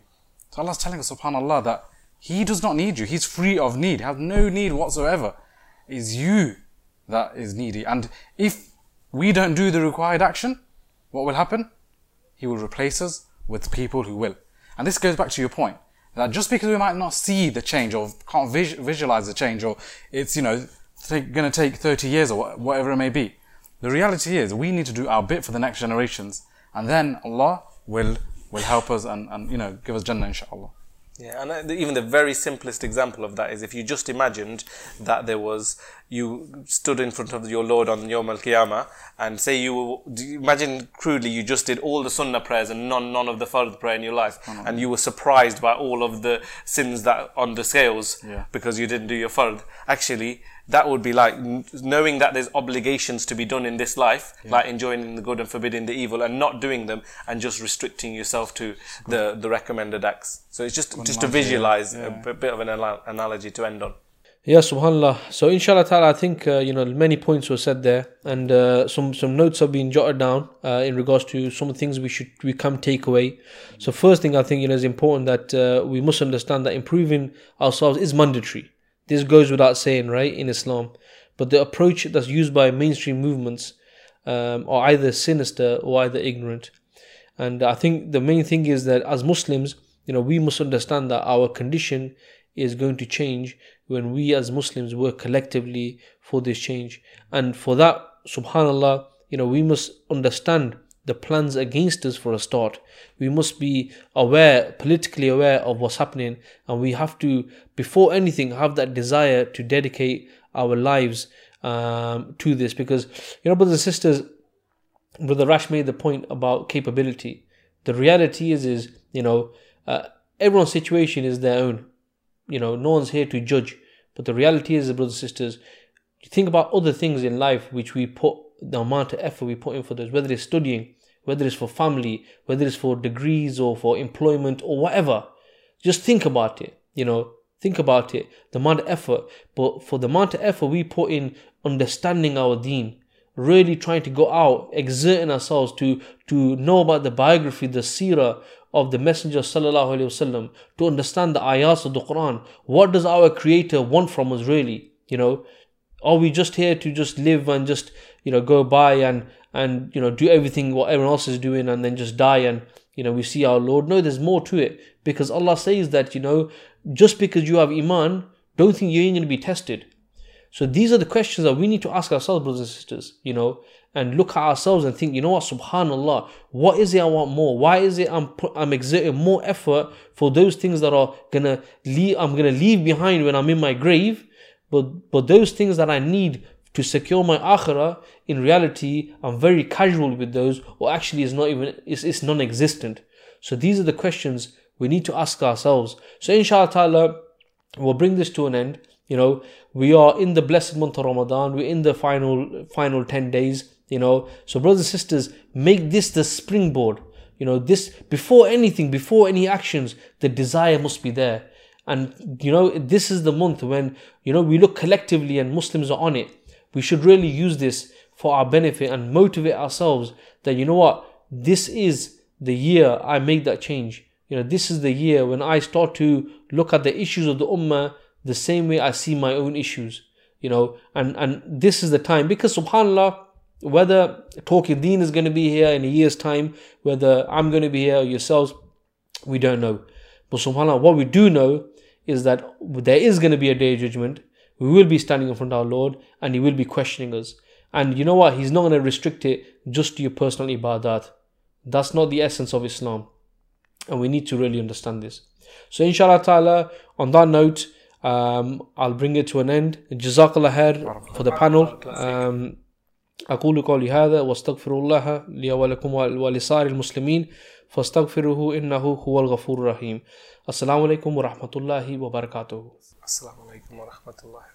So Allah is telling us, subhanAllah, that He does not need you. He's free of need, has no need whatsoever. It's you that is needy. And if we don't do the required action, what will happen? He will replace us with people who will. And this goes back to your point that just because we might not see the change or can't vis- visualize the change or it's, you know, going to take 30 years or whatever it may be, the reality is we need to do our bit for the next generations and then Allah will, will help us and, and, you know, give us Jannah inshallah. Yeah, and uh, even the very simplest example of that is if you just imagined that there was you stood in front of your Lord on Yom Al Qiyamah and say you were, do you imagine crudely you just did all the Sunnah prayers and none none of the Fard prayer in your life, and you were surprised by all of the sins that on the scales Yeah. because you didn't do your Fard. Actually, that would be like knowing that there's obligations to be done in this life, like enjoying the good and forbidding the evil, and not doing them, and just restricting yourself to the the recommended acts. So it's just just to yeah. visualize Yeah. a bit of an anal- analogy to end on. Yeah, subhanallah. So inshallah ta'ala, I think, uh, you know, many points were said there and uh, some, some notes have been jotted down uh, in regards to some things we should, we can take away. So first thing I think, you know, is important that uh, we must understand that improving ourselves is mandatory. This goes without saying, right, in Islam. But the approach that's used by mainstream movements um, are either sinister or either ignorant. And I think the main thing is that as Muslims, you know, we must understand that our condition is going to change when we as Muslims work collectively for this change. And for that, subhanAllah, you know, we must understand the plans against us for a start. We must be aware, politically aware of what's happening, and we have to, before anything, have that desire to dedicate our lives um, to this. Because, you know, brothers and sisters, Brother Rash made the point about capability. The reality is, is you know, uh, everyone's situation is their own. You know, no one's here to judge. But the reality is, brothers and sisters, you think about other things in life which we put the amount of effort we put in for those, whether it's studying, whether it's for family, whether it's for degrees or for employment or whatever. Just think about it. You know, think about it. The amount of effort, but for the amount of effort we put in understanding our deen, really trying to go out, exerting ourselves to to know about the biography, the seerah of the Messenger sallallahu alaihi wasallam, to understand the ayahs of the Quran. What does our Creator want from us, really? You know, are we just here to just live and just you know go by and and you know do everything what everyone else is doing and then just die and you know, we see our Lord. No, there's more to it because Allah says that, you know, just because you have Iman, don't think you ain't to be tested. So these are the questions that we need to ask ourselves, brothers and sisters, you know, and look at ourselves and think, you know what, subhanAllah, what is it I want more? Why is it I'm, I'm exerting more effort for those things that are gonna leave, I'm gonna leave behind when I'm in my grave, but, but those things that I need to secure my akhirah, in reality, I'm very casual with those, or actually is not even, it's, it's non-existent. So these are the questions we need to ask ourselves. So inshallah we'll bring this to an end. You know, we are in the blessed month of Ramadan. We're in the final final 10 days, you know. So brothers and sisters, make this the springboard. You know, this before anything, before any actions, the desire must be there. And you know, this is the month when, you know, we look collectively and Muslims are on it. We should really use this for our benefit and motivate ourselves that you know what, this is the year I make that change. You know, this is the year when I start to look at the issues of the ummah the same way I see my own issues. You know, and and this is the time because subhanallah, whether talking deen is going to be here in a year's time, whether I'm going to be here or yourselves, we don't know. But subhanallah, what we do know is that there is going to be a day of judgment. We will be standing in front of our Lord and He will be questioning us. And you know what? He's not going to restrict it just to your personal ibadat. That's not the essence of Islam. And we need to really understand this. So inshallah ta'ala, on that note, um, I'll bring it to an end. Jazakallah for the panel. Um, أقول قولي هذا واستغفر الله لي ولكم ولسائر المسلمين فاستغفروه إنه هو الغفور الرحيم السلام عليكم ورحمة الله وبركاته Assalamu alaikum wa rahmatullah.